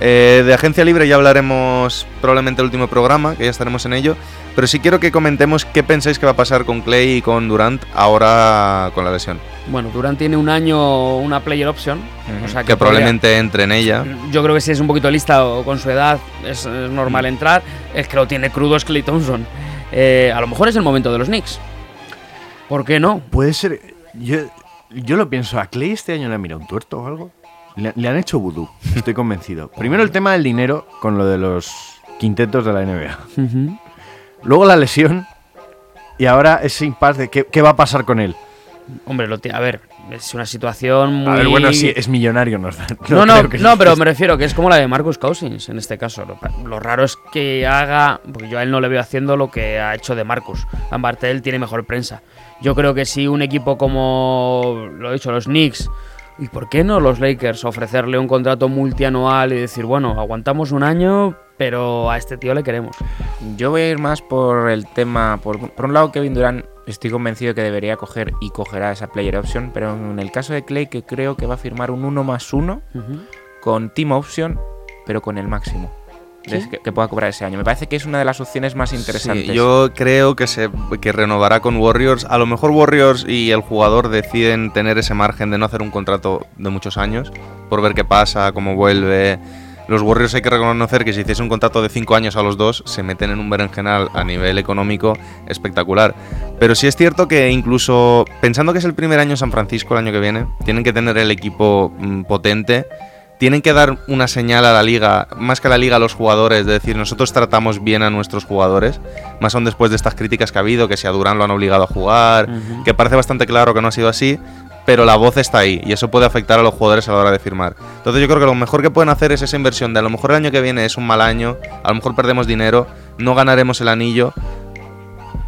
eh, de agencia libre ya hablaremos probablemente el último programa, que ya estaremos en ello. Pero sí quiero que comentemos qué pensáis que va a pasar con Clay y con Durant ahora con la lesión. Bueno, Durant tiene un año una player option, o sea Que probablemente entre en ella. Yo creo que si es un poquito lista o con su edad es, es normal entrar. Es que lo tiene crudo es Clay Thompson. Eh, a lo mejor es el momento de los Knicks. ¿Por qué no? Puede ser. Yo, yo lo pienso, ¿a Clay este año le mirado un tuerto o algo? Le, le han hecho vudú, estoy convencido. Primero el tema del dinero con lo de los quintetos de la NBA. Luego la lesión. Y ahora ese impasse de qué, qué va a pasar con él. Hombre, lo a ver, es una situación muy... A ver, bueno, sí, es millonario. No, No, no, que- no, pero me refiero que es como la de Marcus Cousins en este caso. Lo, lo raro es que haga, porque yo a él no le veo haciendo lo que ha hecho de Marcus. Aparte, él tiene mejor prensa. Yo creo que si un equipo como, lo he dicho, los Knicks, y por qué no los Lakers, ofrecerle un contrato multianual y decir, bueno, aguantamos un año, pero a este tío le queremos. Yo voy a ir más por el tema. Por, por un lado, Kevin Durant estoy convencido que debería coger y cogerá esa player option, pero en el caso de Clay que creo que va a firmar un 1 más 1 con team option, pero con el máximo de- que, que pueda cobrar ese año. Me parece que es una de las opciones más interesantes. Sí, yo creo que se que renovará con Warriors. A lo mejor Warriors y el jugador deciden tener ese margen de no hacer un contrato de muchos años por ver qué pasa, cómo vuelve. Los Warriors hay que reconocer que si hiciese un contrato de 5 años a los dos, se meten en un berenjenal a nivel económico espectacular. Pero sí es cierto que incluso pensando que es el primer año San Francisco el año que viene, tienen que tener el equipo mm, potente tienen que dar una señal a la liga, más que a la liga a los jugadores, de decir, nosotros tratamos bien a nuestros jugadores, más aún después de estas críticas que ha habido, que si a Durán lo han obligado a jugar, que parece bastante claro que no ha sido así, pero la voz está ahí y eso puede afectar a los jugadores a la hora de firmar. Entonces yo creo que lo mejor que pueden hacer es esa inversión de a lo mejor el año que viene es un mal año, a lo mejor perdemos dinero, no ganaremos el anillo,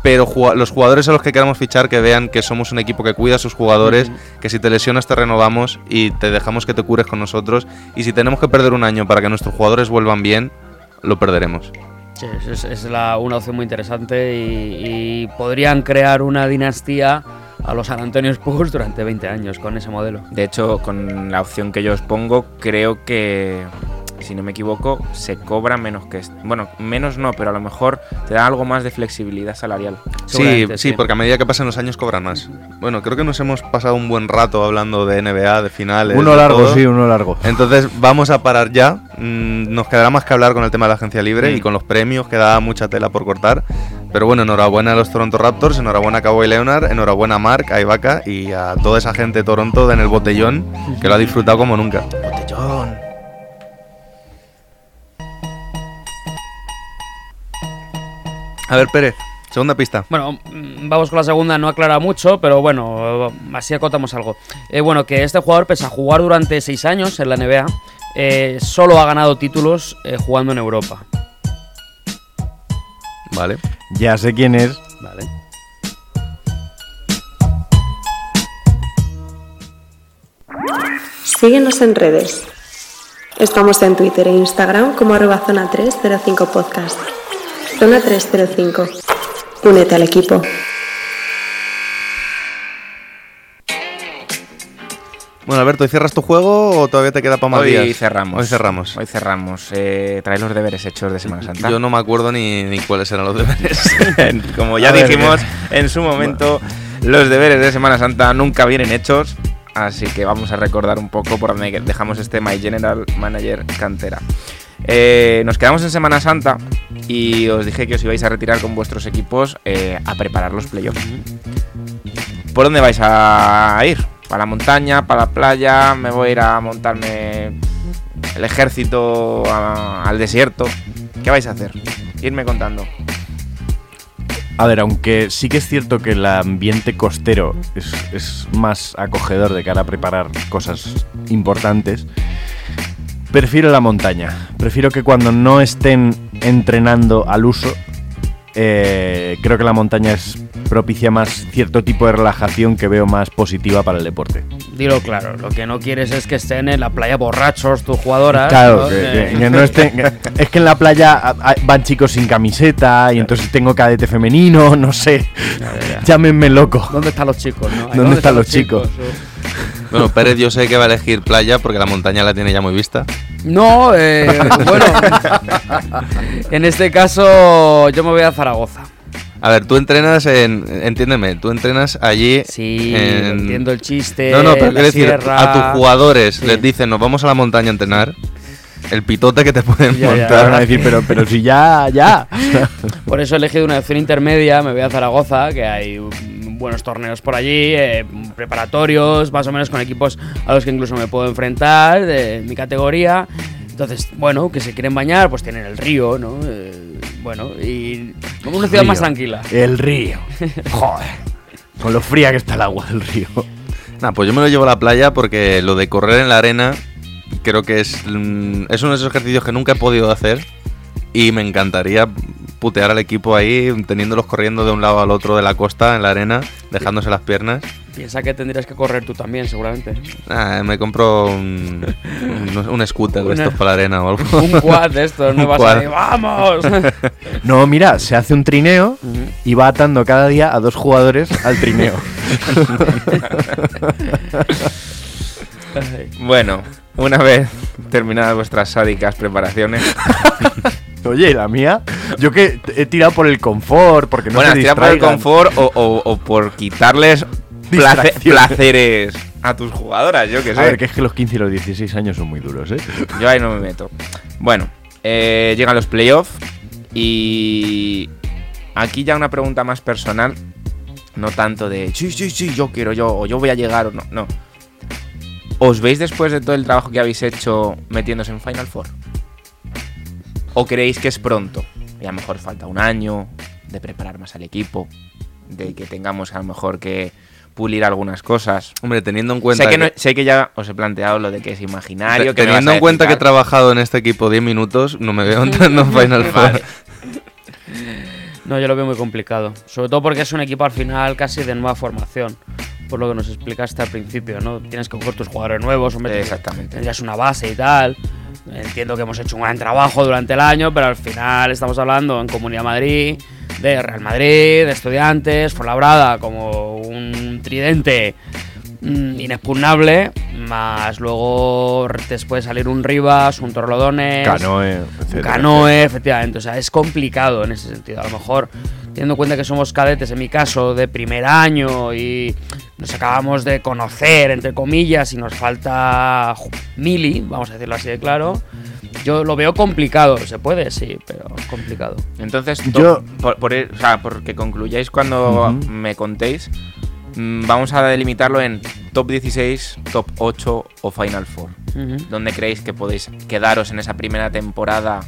pero los jugadores a los que queramos fichar que vean que somos un equipo que cuida a sus jugadores, que si te lesionas te renovamos y te dejamos que te cures con nosotros y si tenemos que perder un año para que nuestros jugadores vuelvan bien, lo perderemos. Sí, es, es la- una opción muy interesante y, y podrían crear una dinastía a los San Antonio Spurs durante 20 años con ese modelo. De hecho, con la opción que yo os pongo, creo que, si no me equivoco, se cobra menos que... Bueno, menos no, pero a lo mejor te da algo más de flexibilidad salarial. Sí, sí, sí. porque a medida que pasan los años cobran más. Bueno, creo que nos hemos pasado un buen rato hablando de NBA, de finales. Uno de largo, todo. sí, uno largo. Entonces vamos a parar ya. Mm, Nos quedará más que hablar con el tema de la agencia libre Mm. y con los premios, queda mucha tela por cortar. Pero bueno, enhorabuena a los Toronto Raptors, enhorabuena a Kawhi Leonard, enhorabuena a Mark, a Ibaka y a toda esa gente de Toronto en el botellón que lo ha disfrutado como nunca. Botellón. A ver, Pérez, segunda pista. Bueno, mm, vamos con la segunda, no aclara mucho, pero bueno, así acotamos algo. Eh, bueno, que este jugador, pese a jugar durante 6 años en la NBA, eh, solo ha ganado títulos eh, jugando en Europa. Vale. Ya sé quién es. Vale. Síguenos en redes. Estamos en Twitter e Instagram como arroba zona 305 podcast. Zona 305. Únete al equipo. Bueno, Alberto, ¿y cierras tu juego o todavía te queda para más Hoy días? cerramos. Hoy cerramos. Hoy cerramos. Eh, trae los deberes hechos de Semana Santa. Yo no me acuerdo ni, ni cuáles eran los deberes. Como ya A ver, dijimos en su momento, los deberes de Semana Santa nunca vienen hechos. Así que vamos a recordar un poco por donde dejamos este My General Manager cantera. Eh, nos quedamos en Semana Santa y os dije que os ibais a retirar con vuestros equipos eh, a preparar los playoffs. ¿Por dónde vais a ir? ¿Para la montaña? ¿Para la playa? ¿Me voy a ir a montarme el ejército a- al desierto? ¿Qué vais a hacer? Irme contando. A ver, aunque sí que es cierto que el ambiente costero es, es más acogedor de cara a preparar cosas importantes, prefiero la montaña. Prefiero que cuando no estén entrenando al uso, eh, creo que la montaña es propicia más cierto tipo de relajación que veo más positiva para el deporte. Dilo claro, lo que no quieres es que estén en la playa borrachos tus jugadoras. Claro, ¿no? que, Eh, que- que no estén- es que en la playa van chicos sin camiseta y entonces tengo cadete femenino, no sé. Ya, ya, ya. Llámenme loco. ¿Dónde están los chicos? no? ¿Dónde están los chicos? bueno, Pérez yo sé que va a elegir playa porque la montaña la tiene ya muy vista. No, eh, bueno. en este caso, yo me voy a Zaragoza. A ver, tú entrenas en... Entiéndeme, tú entrenas allí Sí, en... entiendo el chiste. No, no, pero quiero decir, a tus jugadores Sí. les dicen, nos vamos a la montaña a entrenar. El pitote que te pueden Ya, ya, montar. Van a decir, pero, pero si ya, ya. Por eso he elegido una opción intermedia, me voy a Zaragoza, que hay buenos torneos por allí, eh, preparatorios, más o menos con equipos a los que incluso me puedo enfrentar de mi categoría. Entonces, bueno, que se quieren bañar, pues tienen el río, ¿no? Eh, bueno, y una ciudad más tranquila. El río. Joder. Con lo fría que está el agua del río. Nah, pues yo me lo llevo a la playa porque lo de correr en la arena creo que es, mm, es uno de esos ejercicios que nunca he podido hacer y me encantaría putear al equipo ahí, teniéndolos corriendo de un lado al otro de la costa en la arena, dejándose las piernas. Piensa que tendrías que correr tú también, seguramente. Ah, me compro un, un, un scooter de estos para la arena o algo. Un quad de estos, no vas a decir, ¡vamos! No, mira, se hace un trineo y va atando cada día a dos jugadores al trineo. Bueno, una vez terminadas vuestras sádicas preparaciones, Oye, la mía, yo que he tirado por el confort, porque no bueno, se tira por el confort o, o- o por quitarles place- placeres a tus jugadoras, yo que sé. A ver, que es que los 15 y los 16 años son muy duros, ¿eh? Yo ahí no me meto. Bueno, eh, llegan los playoffs y aquí ya una pregunta más personal, no tanto de sí, sí, sí, yo quiero yo o yo voy a llegar o no, no. ¿Os veis después de todo el trabajo que habéis hecho metiéndose en Final Four? ¿O creéis que es pronto? Y a lo mejor falta un año de preparar más al equipo, de que tengamos a lo mejor que pulir algunas cosas. Hombre, teniendo en cuenta Sé que, no- sé que ya os he planteado lo de que es imaginario. que teniendo en cuenta que he trabajado en este equipo 10 minutos, no me veo entrando en Final Four. Vale. No, yo lo veo muy complicado. Sobre todo porque es un equipo al final casi de nueva formación. Por lo que nos explicaste al principio, ¿no? Tienes que coger tus jugadores nuevos, hombre. Exactamente. Tendrías una base y tal. Entiendo que hemos hecho un gran trabajo durante el año, pero al final estamos hablando en Comunidad Madrid, de Real Madrid, de Estudiantes, Fuenlabrada como un tridente inexpugnable, más luego te puede salir un Rivas, un Torlodones, Canoe, etcétera. Canoe, efectivamente. O sea, es complicado en ese sentido. A lo mejor, teniendo en cuenta que somos cadetes, en mi caso, de primer año y nos acabamos de conocer, entre comillas, y nos falta mili, vamos a decirlo así de claro. Yo lo veo complicado. Se puede, sí, pero complicado. Entonces, Yo- por, por ir- o sea, porque concluyáis cuando Ujú. me contéis, mm, vamos a delimitarlo en top 16, top 8 o Final Four. Ujú. ¿Dónde creéis que podéis quedaros en esa primera temporada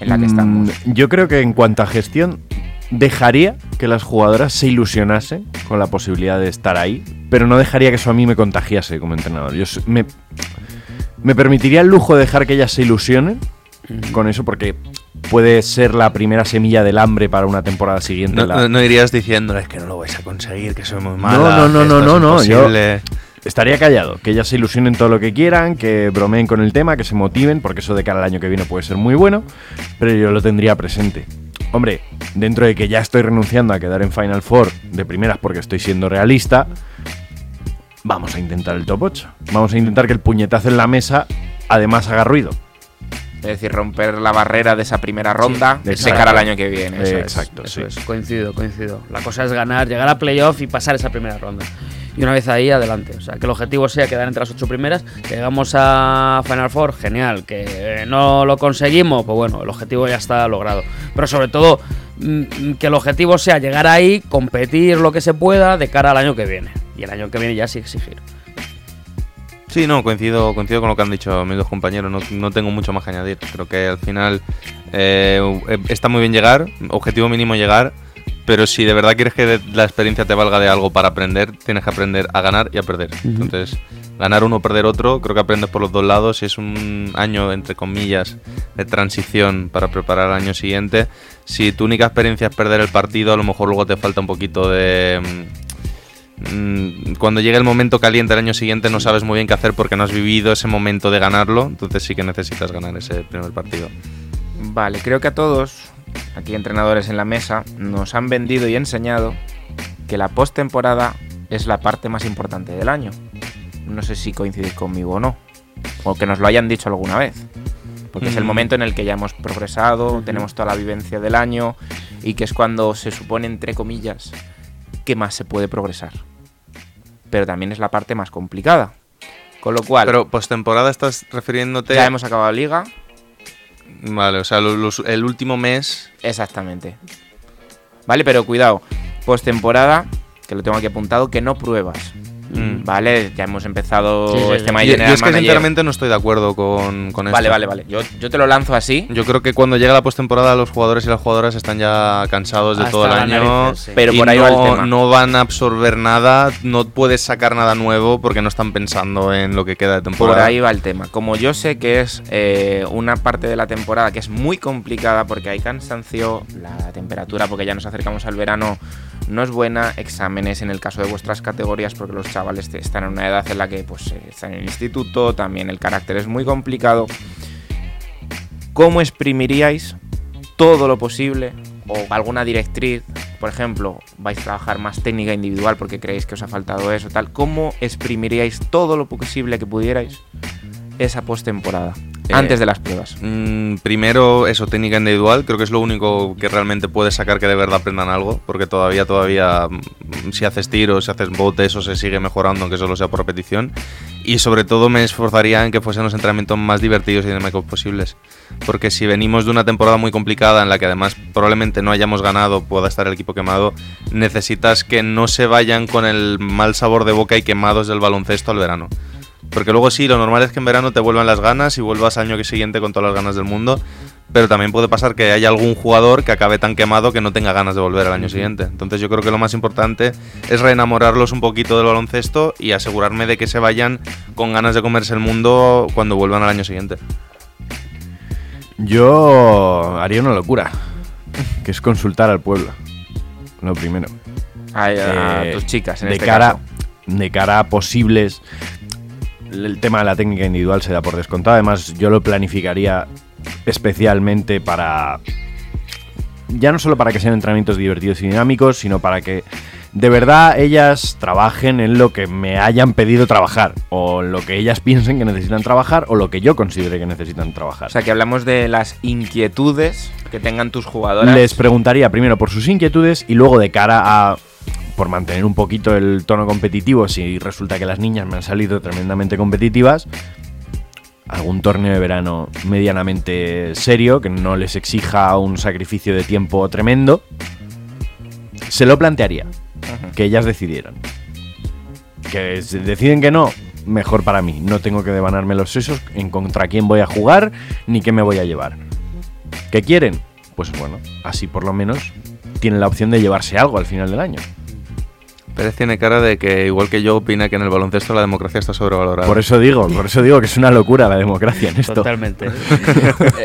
en la que Mm, estamos? Yo creo que en cuanto a gestión, dejaría que las jugadoras se ilusionasen con la posibilidad de estar ahí, pero no dejaría que eso a mí me contagiase como entrenador. Yo me, me permitiría el lujo de dejar que ellas se ilusionen con eso, porque puede ser la primera semilla del hambre para una temporada siguiente. No, la- no- no irías diciendo, es que no lo vais a conseguir, que soy muy No, mala. no, no, no, no, no, yo- imposible". Estaría callado, que ellas se ilusionen todo lo que quieran, que bromeen con el tema, que se motiven, porque eso de cara al año que viene puede ser muy bueno, pero yo lo tendría presente. Hombre, dentro de que ya estoy renunciando a quedar en Final Four de primeras porque estoy siendo realista, vamos a intentar el top 8. Vamos a intentar que el puñetazo en la mesa además haga ruido. Es decir, romper la barrera de esa primera ronda de exacto. cara al año que viene. Eso es. exacto, Eso sí. es, coincido, coincido. La cosa es ganar, llegar a playoff y pasar esa primera ronda. Y una vez ahí, adelante. O sea, que el objetivo sea quedar entre las ocho primeras. Que llegamos a Final Four, genial. Que no lo conseguimos, pues bueno, el objetivo ya está logrado. Pero sobre todo, mm, que el objetivo sea llegar ahí, competir lo que se pueda de cara al año que viene. Y el año que viene ya sí exigir. Sí, no, coincido, coincido con lo que han dicho mis dos compañeros. No, no tengo mucho más que añadir. Creo que al final eh, está muy bien llegar, objetivo mínimo llegar, pero si de verdad quieres que la experiencia te valga de algo para aprender, tienes que aprender a ganar y a perder. Entonces, ganar uno, perder otro, creo que aprendes por los dos lados. Y es un año, entre comillas, de transición para preparar el año siguiente. Si tu única experiencia es perder el partido, a lo mejor luego te falta un poquito de. Mm, cuando llegue el momento caliente el año siguiente no sabes muy bien qué hacer porque no has vivido ese momento de ganarlo, entonces sí que necesitas ganar ese primer partido. Vale, creo que a todos, aquí entrenadores en la mesa, nos han vendido y enseñado que la postemporada es la parte más importante del año. No sé si coincidís conmigo o no, o que nos lo hayan dicho alguna vez. Porque es el Mm. momento en el que ya hemos progresado, tenemos toda la vivencia del año y que es cuando se supone, entre comillas, que más se puede progresar. Pero también es la parte más complicada. Con lo cual, Pero postemporada estás refiriéndote... ya hemos acabado liga, Vale, o sea, lo- los- el último mes... Exactamente. Vale, pero cuidado. Postemporada, que lo tengo aquí apuntado, que no pruebas. Mm. Vale, ya hemos empezado Sí, sí, este Yo, yo es que Manager. sinceramente no estoy de acuerdo con, con esto. Vale, vale, vale. Yo, yo te lo lanzo así, Yo creo que cuando llega la postemporada los jugadores y las jugadoras están ya cansados de Hasta todo el año. narices, sí. pero y por ahí no, va el tema. no van a absorber nada, no puedes sacar nada nuevo porque no están pensando en lo que queda de Por temporada. ahí va el tema. Como yo sé que es eh, una parte de la temporada que es muy complicada porque hay cansancio, la temperatura, porque ya nos acercamos al verano, no es buena, exámenes en el caso de vuestras categorías, porque los chavales están en una edad en la que pues, eh, están en el instituto, también el carácter es muy complicado. ¿Cómo exprimiríais todo lo posible? O alguna directriz, por ejemplo, vais a trabajar más técnica individual porque creéis que os ha faltado eso, tal. ¿Cómo exprimiríais todo lo posible que pudierais esa postemporada? Eh, antes de las pruebas. Mm, primero, eso, técnica individual. Creo que es lo único que realmente puedes sacar que de verdad aprendan algo. Porque todavía, todavía, mm, si haces tiros, si haces botes, eso se sigue mejorando, aunque solo sea por repetición. Y sobre todo me esforzaría en que fuesen los entrenamientos más divertidos y dinámicos posibles. Porque si venimos de una temporada muy complicada en la que además probablemente no hayamos ganado, pueda estar el equipo quemado, necesitas que no se vayan con el mal sabor de boca y quemados del baloncesto al verano. Porque luego sí, lo normal es que en verano te vuelvan las ganas y vuelvas al año siguiente con todas las ganas del mundo. Pero también puede pasar que haya algún jugador que acabe tan quemado que no tenga ganas de volver al año siguiente. Entonces yo creo que lo más importante es reenamorarlos un poquito del baloncesto y asegurarme de que se vayan con ganas de comerse el mundo cuando vuelvan al año siguiente. Yo haría una locura, que es consultar al pueblo. Lo primero. A, a Eh, tus chicas, en de este cara, caso. De cara a posibles. El tema de la técnica individual se da por descontado. Además, yo lo planificaría especialmente para. Ya no solo para que sean entrenamientos divertidos y dinámicos, sino para que de verdad ellas trabajen en lo que me hayan pedido trabajar. O lo que ellas piensen que necesitan trabajar, o lo que yo considere que necesitan trabajar. O sea, que hablamos de las inquietudes que tengan tus jugadoras. Les preguntaría primero por sus inquietudes y luego de cara a por mantener un poquito el tono competitivo, si resulta que las niñas me han salido tremendamente competitivas, algún torneo de verano medianamente serio, que no les exija un sacrificio de tiempo tremendo, se lo plantearía, que ellas decidieran. Que si deciden que no, mejor para mí, no tengo que devanarme los sesos en contra quién voy a jugar ni qué me voy a llevar. ¿Qué quieren? Pues bueno, así por lo menos tienen la opción de llevarse algo al final del año. Pérez tiene cara de que, igual que yo, opina que en el baloncesto la democracia está sobrevalorada. Por eso digo, por eso digo que es una locura la democracia en esto. Totalmente.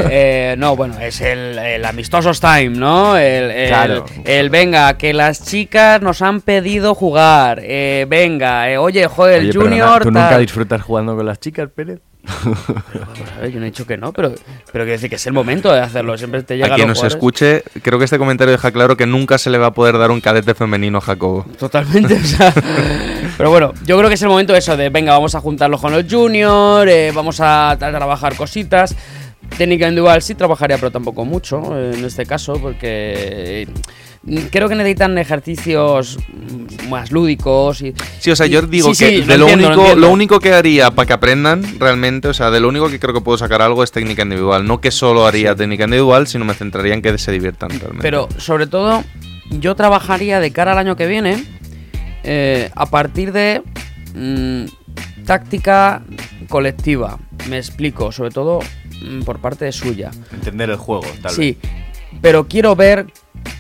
Eh, no, bueno, es el, el amistosos time, ¿no? El, el- Claro. el, venga, que las chicas nos han pedido jugar. eh, venga, eh, oye, joder, el junior. ¿Tú nunca disfrutas jugando con las chicas, Pérez? Vamos a ver, yo no he dicho que no, pero, pero quiero decir que es el momento de hacerlo. Siempre te llega A quien nos jugadores. escuche, creo que este comentario deja claro que nunca se le va a poder dar un cadete femenino a Jacobo. Totalmente, o sea. Pero bueno, yo creo que es el momento eso de, venga, vamos a juntarlo con los juniors, eh, vamos a, trabajar cositas. Técnica individual sí trabajaría, pero tampoco mucho eh, en este caso, porque creo que necesitan ejercicios más lúdicos y... Sí, o sea, yo digo sí, que sí, de lo lo, entiendo, único, lo único que haría para que aprendan realmente, o sea, de lo único que creo que puedo sacar algo es técnica individual. No que solo haría técnica individual, sino me centraría en que se diviertan realmente. Pero sobre todo, yo trabajaría de cara al año que viene eh, a partir de mm, táctica colectiva. Me explico, sobre todo mm, por parte de suya. Entender el juego, tal Sí, pero quiero ver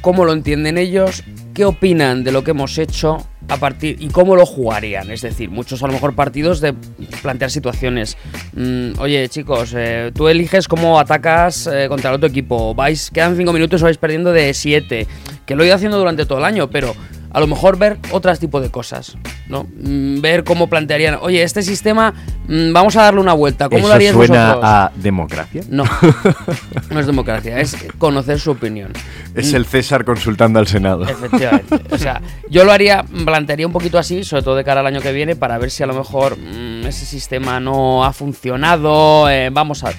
cómo lo entienden ellos, qué opinan de lo que hemos hecho a partir y cómo lo jugarían. Es decir, muchos a lo mejor partidos de plantear situaciones. Mm, oye, chicos, eh, tú eliges cómo atacas eh, contra el otro equipo. Vais, quedan cinco minutos, vais perdiendo de 7. Que lo he ido haciendo durante todo el año, pero a lo mejor ver otros tipos de cosas, ¿no? Mm, ver cómo plantearían, oye, este sistema, mm, vamos a darle una vuelta. ¿Cómo ¿Eso lo haríais suena vosotros? a democracia? No, no es democracia, es conocer su opinión. Es el César consultando al Senado. Efectivamente. O sea, yo lo haría, plantearía un poquito así, sobre todo de cara al año que viene, para ver si a lo mejor mm, ese sistema no ha funcionado. eh, vamos a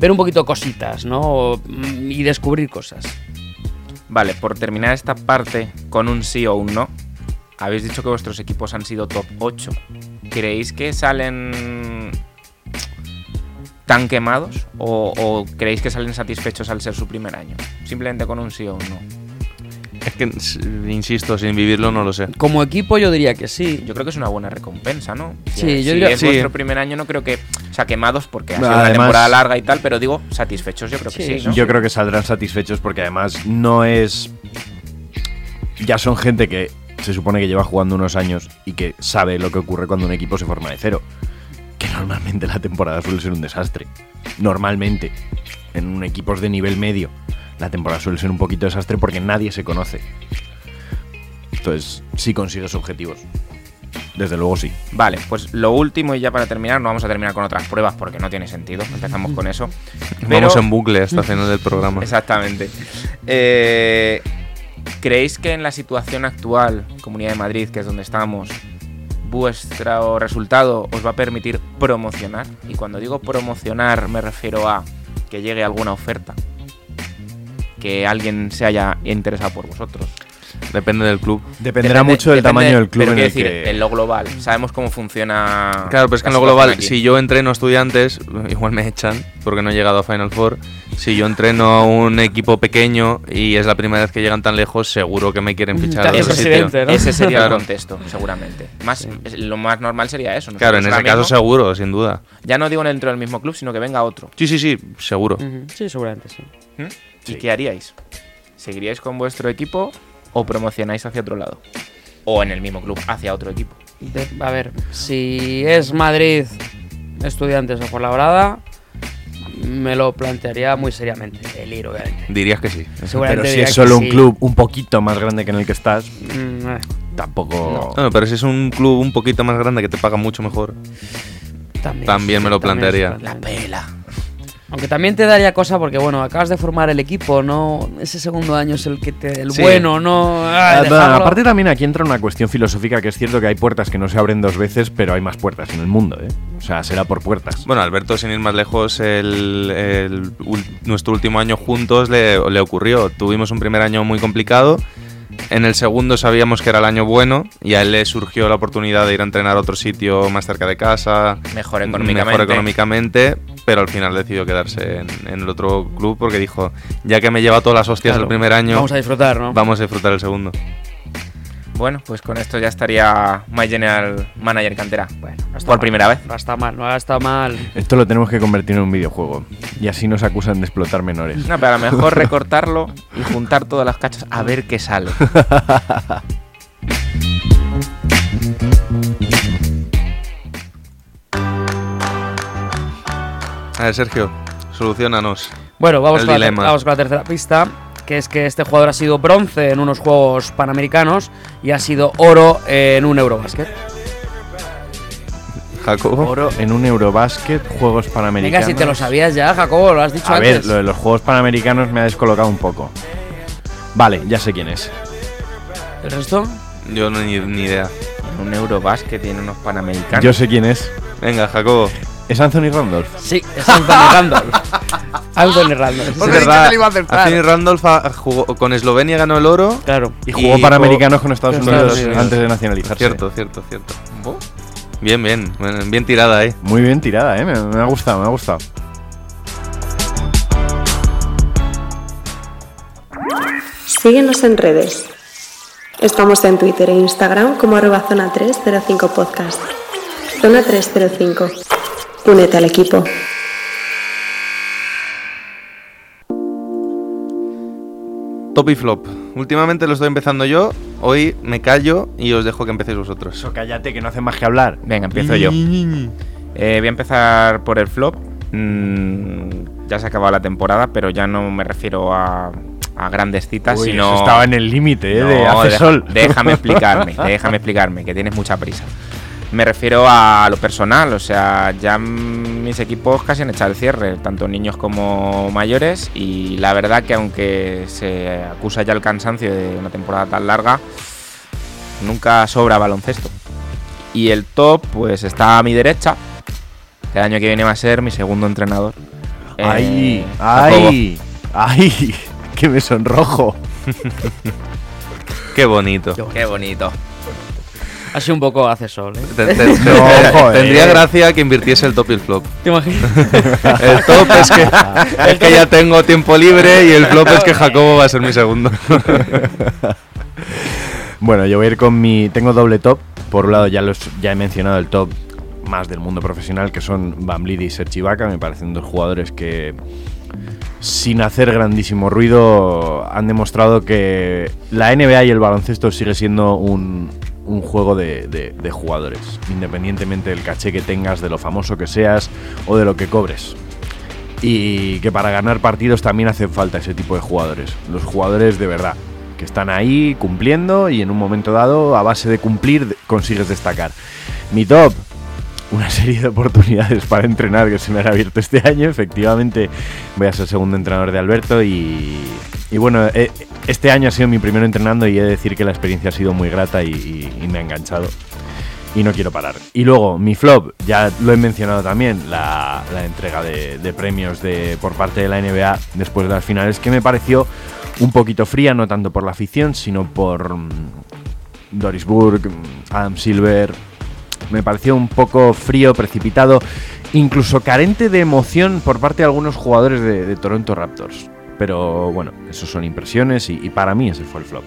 ver un poquito cositas, ¿no? Mm, Y descubrir cosas. Vale, por terminar esta parte con un sí o un no, habéis dicho que vuestros equipos han sido top 8. ¿Creéis que salen tan quemados o, o creéis que salen satisfechos al ser su primer año? Simplemente con un sí o un no. Es que, insisto, sin vivirlo no lo sé. Como equipo yo diría que sí. Yo creo que es una buena recompensa, ¿no? Sí, Si- yo si diría- es sí. vuestro primer año, no creo que. O sea, quemados porque ha sido una temporada larga y tal, pero digo, satisfechos, yo creo que Sí, sí, ¿no? Yo creo que saldrán satisfechos porque además no es. Ya son gente que se supone que lleva jugando unos años y que sabe lo que ocurre cuando un equipo se forma de cero. Que normalmente la temporada suele ser un desastre. Normalmente. En un equipos de nivel medio, la temporada suele ser un poquito desastre porque nadie se conoce. Entonces, sí consigues objetivos. Desde luego sí. Vale, pues lo último y ya para terminar, no vamos a terminar con otras pruebas porque no tiene sentido. Empezamos con eso. Pero- Vamos en bucle hasta final del programa. Exactamente. Eh, ¿Creéis que en la situación actual, Comunidad de Madrid, que es donde estamos, vuestro resultado os va a permitir promocionar? Y cuando digo promocionar me refiero a que llegue alguna oferta, que alguien se haya interesado por vosotros. Depende del club. Dependerá Depende- mucho del depende- tamaño del club Pero en decir, que... en lo global, sabemos cómo funciona. Claro, pero es que en lo global, aquí. si yo entreno estudiantes, igual me echan porque no he llegado a Final Four. Si yo entreno a un equipo pequeño y es la primera vez que llegan tan lejos, seguro que me quieren fichar a otro sitio. Ese sería Claro. el contexto, seguramente. Más, es- Lo más normal sería eso. Claro, en ese caso seguro, sin duda. Ya no digo dentro del mismo club, sino que venga otro. Sí, sí, sí, seguro. Sí, seguramente sí. ¿Y qué haríais? ¿Seguiríais con vuestro equipo o promocionáis hacia otro lado? O en el mismo club hacia otro equipo. De- a ver, si es Madrid, estudiantes o por la brada, me lo plantearía muy seriamente. El ir, obviamente. Dirías que sí. Seguramente Pero si es solo un sí. club un poquito más grande que en el que estás, Mm, eh, tampoco... Bueno, pero si es un club un poquito más grande que te paga mucho mejor. también, También me lo plantearía. se plantea. Aunque también te daría cosa porque, bueno, acabas de formar el equipo, ¿no? Ese segundo año es el que te. El Sí. bueno, ¿no? Ah, Ah, aparte también aquí entra una cuestión filosófica que es cierto que hay puertas que no se abren dos veces, pero hay más puertas en el mundo, ¿eh? O sea, será por puertas. Bueno, Alberto, sin ir más lejos, el, nuestro último año juntos le, le ocurrió. Tuvimos un primer año muy complicado. En el segundo sabíamos que era el año bueno y a él le surgió la oportunidad de ir a entrenar a otro sitio más cerca de casa, Mejor económicamente. mejor económicamente, pero al final decidió quedarse en, en el otro club porque dijo, ya que me lleva todas las hostias Claro. el primer año, Vamos a disfrutar, ¿no? vamos a disfrutar el segundo. Bueno, pues con esto ya estaría My General Manager Cantera. Bueno, no está Por mal. primera vez. No está mal, no está mal. Esto lo tenemos que convertir en un videojuego. Y así nos acusan de explotar menores. No, pero a lo mejor recortarlo y juntar todas las cachas a ver qué sale. A ver, Sergio, solucionanos. Bueno, vamos El con, la, vamos con la tercera pista, que es que este jugador ha sido bronce en unos Juegos Panamericanos y ha sido oro en un Eurobasket. Jacobo. Oro en un Eurobasket, Juegos Venga, Panamericanos. si te lo sabías ya, Jacobo, lo has dicho A antes. ver, lo de los Juegos Panamericanos me ha descolocado un poco. Vale, ya sé quién es. ¿El resto? Yo no ni, ni idea. En un Eurobasket y en unos Panamericanos. Yo sé quién es. Venga, Jacobo. Es Anthony Randolph. Sí, es Anthony Randolph. Anthony Randolph. Es sí. verdad. Anthony Randolph jugó con Eslovenia ganó el oro. Claro. Y jugó Y Panamericanos con Estados con Unidos Estados Unidos. antes de nacionalizarse. Cierto, cierto, cierto. Bien, bien. Bien tirada ahí. Muy bien tirada, ¿eh? Me, me ha gustado, me ha gustado. Síguenos en redes. Estamos en Twitter e Instagram como arroba zona 305 podcast. Zona 305. Únete al equipo. Top y flop. Últimamente lo estoy empezando yo. Hoy me callo y os dejo que empecéis vosotros. Eso, cállate, que no hace más que hablar. Venga, empiezo yo. Eh, voy a empezar por el flop. Mm, ya se ha acabado la temporada, pero ya no me refiero a, a grandes citas, Uy, sino. eso estaba en el límite, ¿eh? de hace deja- sol. Déjame explicarme, déjame explicarme, que tienes mucha prisa. Me refiero a lo personal, o sea, ya mis equipos casi han echado el cierre, tanto niños como mayores, y la verdad que aunque se acusa ya el cansancio de una temporada tan larga, nunca sobra baloncesto. Y el top, pues está a mi derecha, que el año que viene va a ser mi segundo entrenador. ¡Ay! Eh. ¡Ay! ¡Ay! ¡Que me sonrojo! Qué bonito. Qué bonito. Ha sido un poco hace sol, ¿eh? Te- te- No, te- joder. tendría gracia que invirtiese el top y el flop. ¿Te imaginas? El top es que, es que ya tengo tiempo libre y el flop es que Jacobo va a ser mi segundo. Bueno, yo voy a ir con mi. Tengo doble top. Por un lado, ya, los, ya he mencionado el top más del mundo profesional, que son Van y Serge Ibaka. Me parecen dos jugadores que, sin hacer grandísimo ruido, han demostrado que la NBA y el baloncesto sigue siendo un, un juego de, de- jugadores, independientemente del caché que tengas, de lo famoso que seas o de lo que cobres. Y que para ganar partidos también hacen falta ese tipo de jugadores, los jugadores de verdad, que están ahí cumpliendo y en un momento dado, a base de cumplir, consigues destacar. Mi top, una serie de oportunidades para entrenar que se me han abierto este año. Efectivamente, voy a ser segundo entrenador de Alberto y, y bueno, eh, este año ha sido mi primero entrenando y he de decir que la experiencia ha sido muy grata y, y- y me ha enganchado. Y no quiero parar. Y luego, mi flop, ya lo he mencionado también, la, la entrega de, de premios de, por parte de la NBA después de las finales, que me pareció un poquito fría, no tanto por la afición, sino por mm, Doris Burke, mm, Adam Silver. Me pareció un poco frío, precipitado, incluso carente de emoción por parte de algunos jugadores de, de Toronto Raptors. Pero bueno, eso son impresiones y, y para mí ese fue el flop.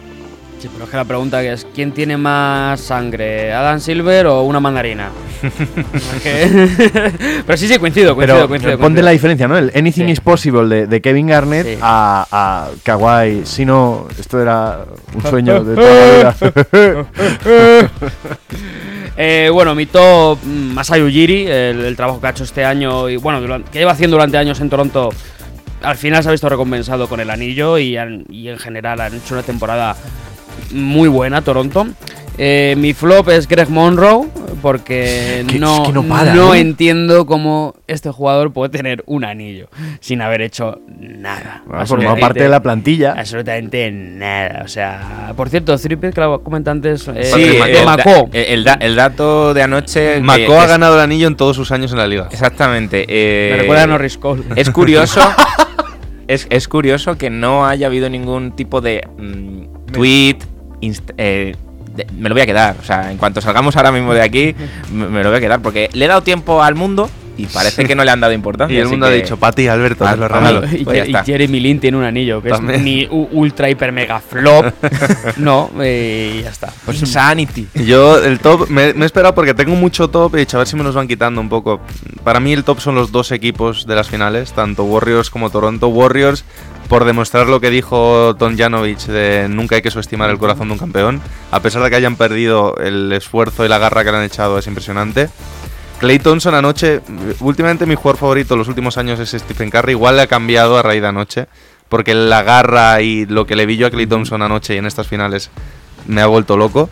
Sí, pero es que la pregunta es, ¿quién tiene más sangre? ¿Adam Silver o una mandarina? Pero sí, sí, coincido, coincido, Pero coincido. ponte la diferencia, ¿no? El Anything Sí. is Possible de, de Kevin Garnett Sí. a, a Kawhi. Si no, esto era un sueño de toda la vida. Eh, bueno, mi top, mm, Masai Ujiri, el, trabajo que ha hecho este año y bueno, duran- que lleva haciendo durante años en Toronto, al final se ha visto recompensado con el anillo y, y en general han hecho una temporada muy buena Toronto. Eh, mi flop es Greg Monroe porque Que- no, es que no para, no ¿eh? entiendo cómo este jugador puede tener un anillo sin haber hecho nada. Ha formado parte de la plantilla. Absolutamente nada. O sea, por cierto, Trippett, que lo comenté antes, eh, Sí, de el, da- Macó. el da- el dato de anoche. Macó ha ganado el anillo en todos sus años en la liga. Exactamente. eh, Me recuerda a Norris Cole. Es curioso. es, es curioso que no haya habido ningún tipo de mm, tweet. inst- eh, de- me lo voy a quedar. O sea, en cuanto salgamos ahora mismo de aquí, me, me lo voy a quedar. Porque le he dado tiempo al mundo y parece que no le han dado importancia. Y el mundo ha dicho, Pati, Alberto, Ah, te lo pa' mí. regalo. y, pues y. Jeremy Lin tiene un anillo que También. es ni ultra hiper mega flop. no, eh, y ya está. Pues Insanity. Yo, el top, me, me he esperado porque tengo mucho top y he dicho, a ver si me los van quitando un poco. Para mí el top son los dos equipos de las finales, tanto Warriors como Toronto. Warriors, por demostrar lo que dijo Tom Janovich de nunca hay que subestimar el corazón de un campeón. A pesar de que hayan perdido el esfuerzo y la garra que le han echado, es impresionante. Clay Thompson anoche, últimamente mi jugador favorito los últimos años es Stephen Curry, igual le ha cambiado a raíz de anoche, porque la garra y lo que le vi yo a Clay Thompson anoche y en estas finales me ha vuelto loco.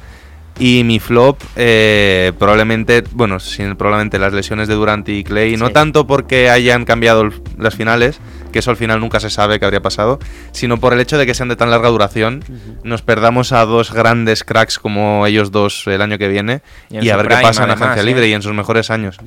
Y mi flop, eh, probablemente, bueno, sin, probablemente las lesiones de Durant y Clay, no tanto porque hayan cambiado el- las finales, que eso al final nunca se sabe qué habría pasado, sino por el hecho de que sean de tan larga duración, nos perdamos a dos grandes cracks como ellos dos el año que viene Y a ver qué pasa en agencia ¿eh? libre y en sus mejores años.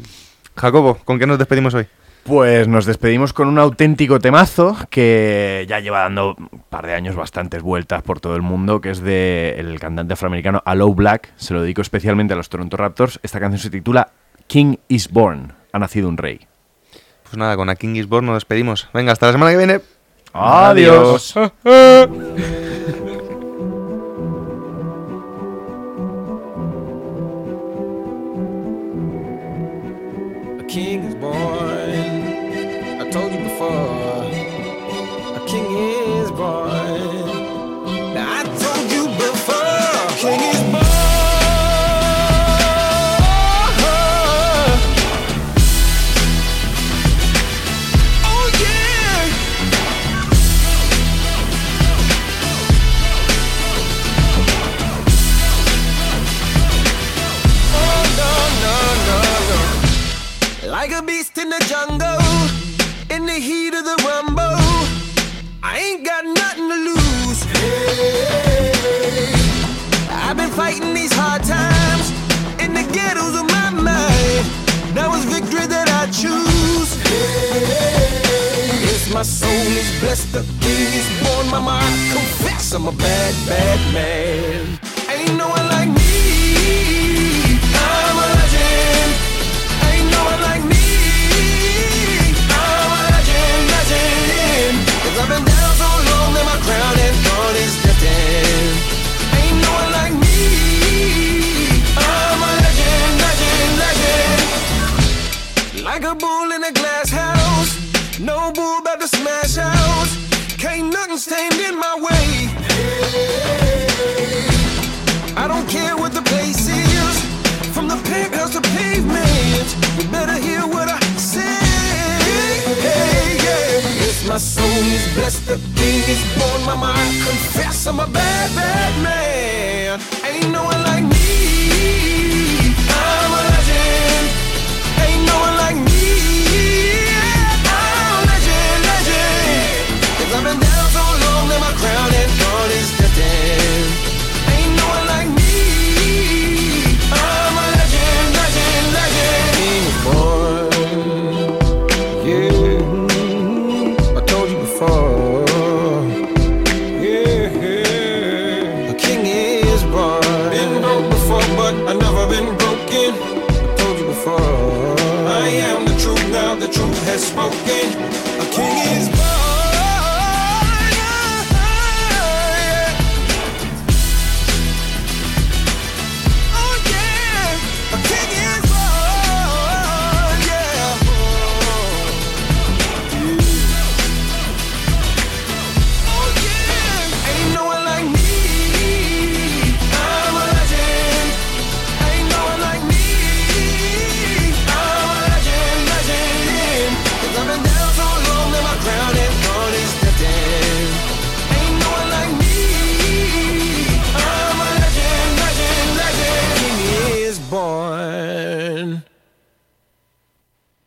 Jacobo, ¿con qué nos despedimos hoy? Pues nos despedimos con un auténtico temazo que ya lleva dando un par de años bastantes vueltas por todo el mundo, que es de el cantante afroamericano Aloe Black. Se lo dedico especialmente a los Toronto Raptors. Esta canción se titula King is Born. Ha nacido un rey. Pues nada, con A King is Born nos despedimos. Venga, hasta la semana que viene. Adiós. my soul is blessed. The king is born. Mama, I confess I'm a bad, bad man. Ain't no one like me. I'm a legend. Ain't no one like me. I'm a legend, legend. Cause I've been down so long that my crown soul is blessed to be, he's born my mind. Confess I'm a bad, bad man.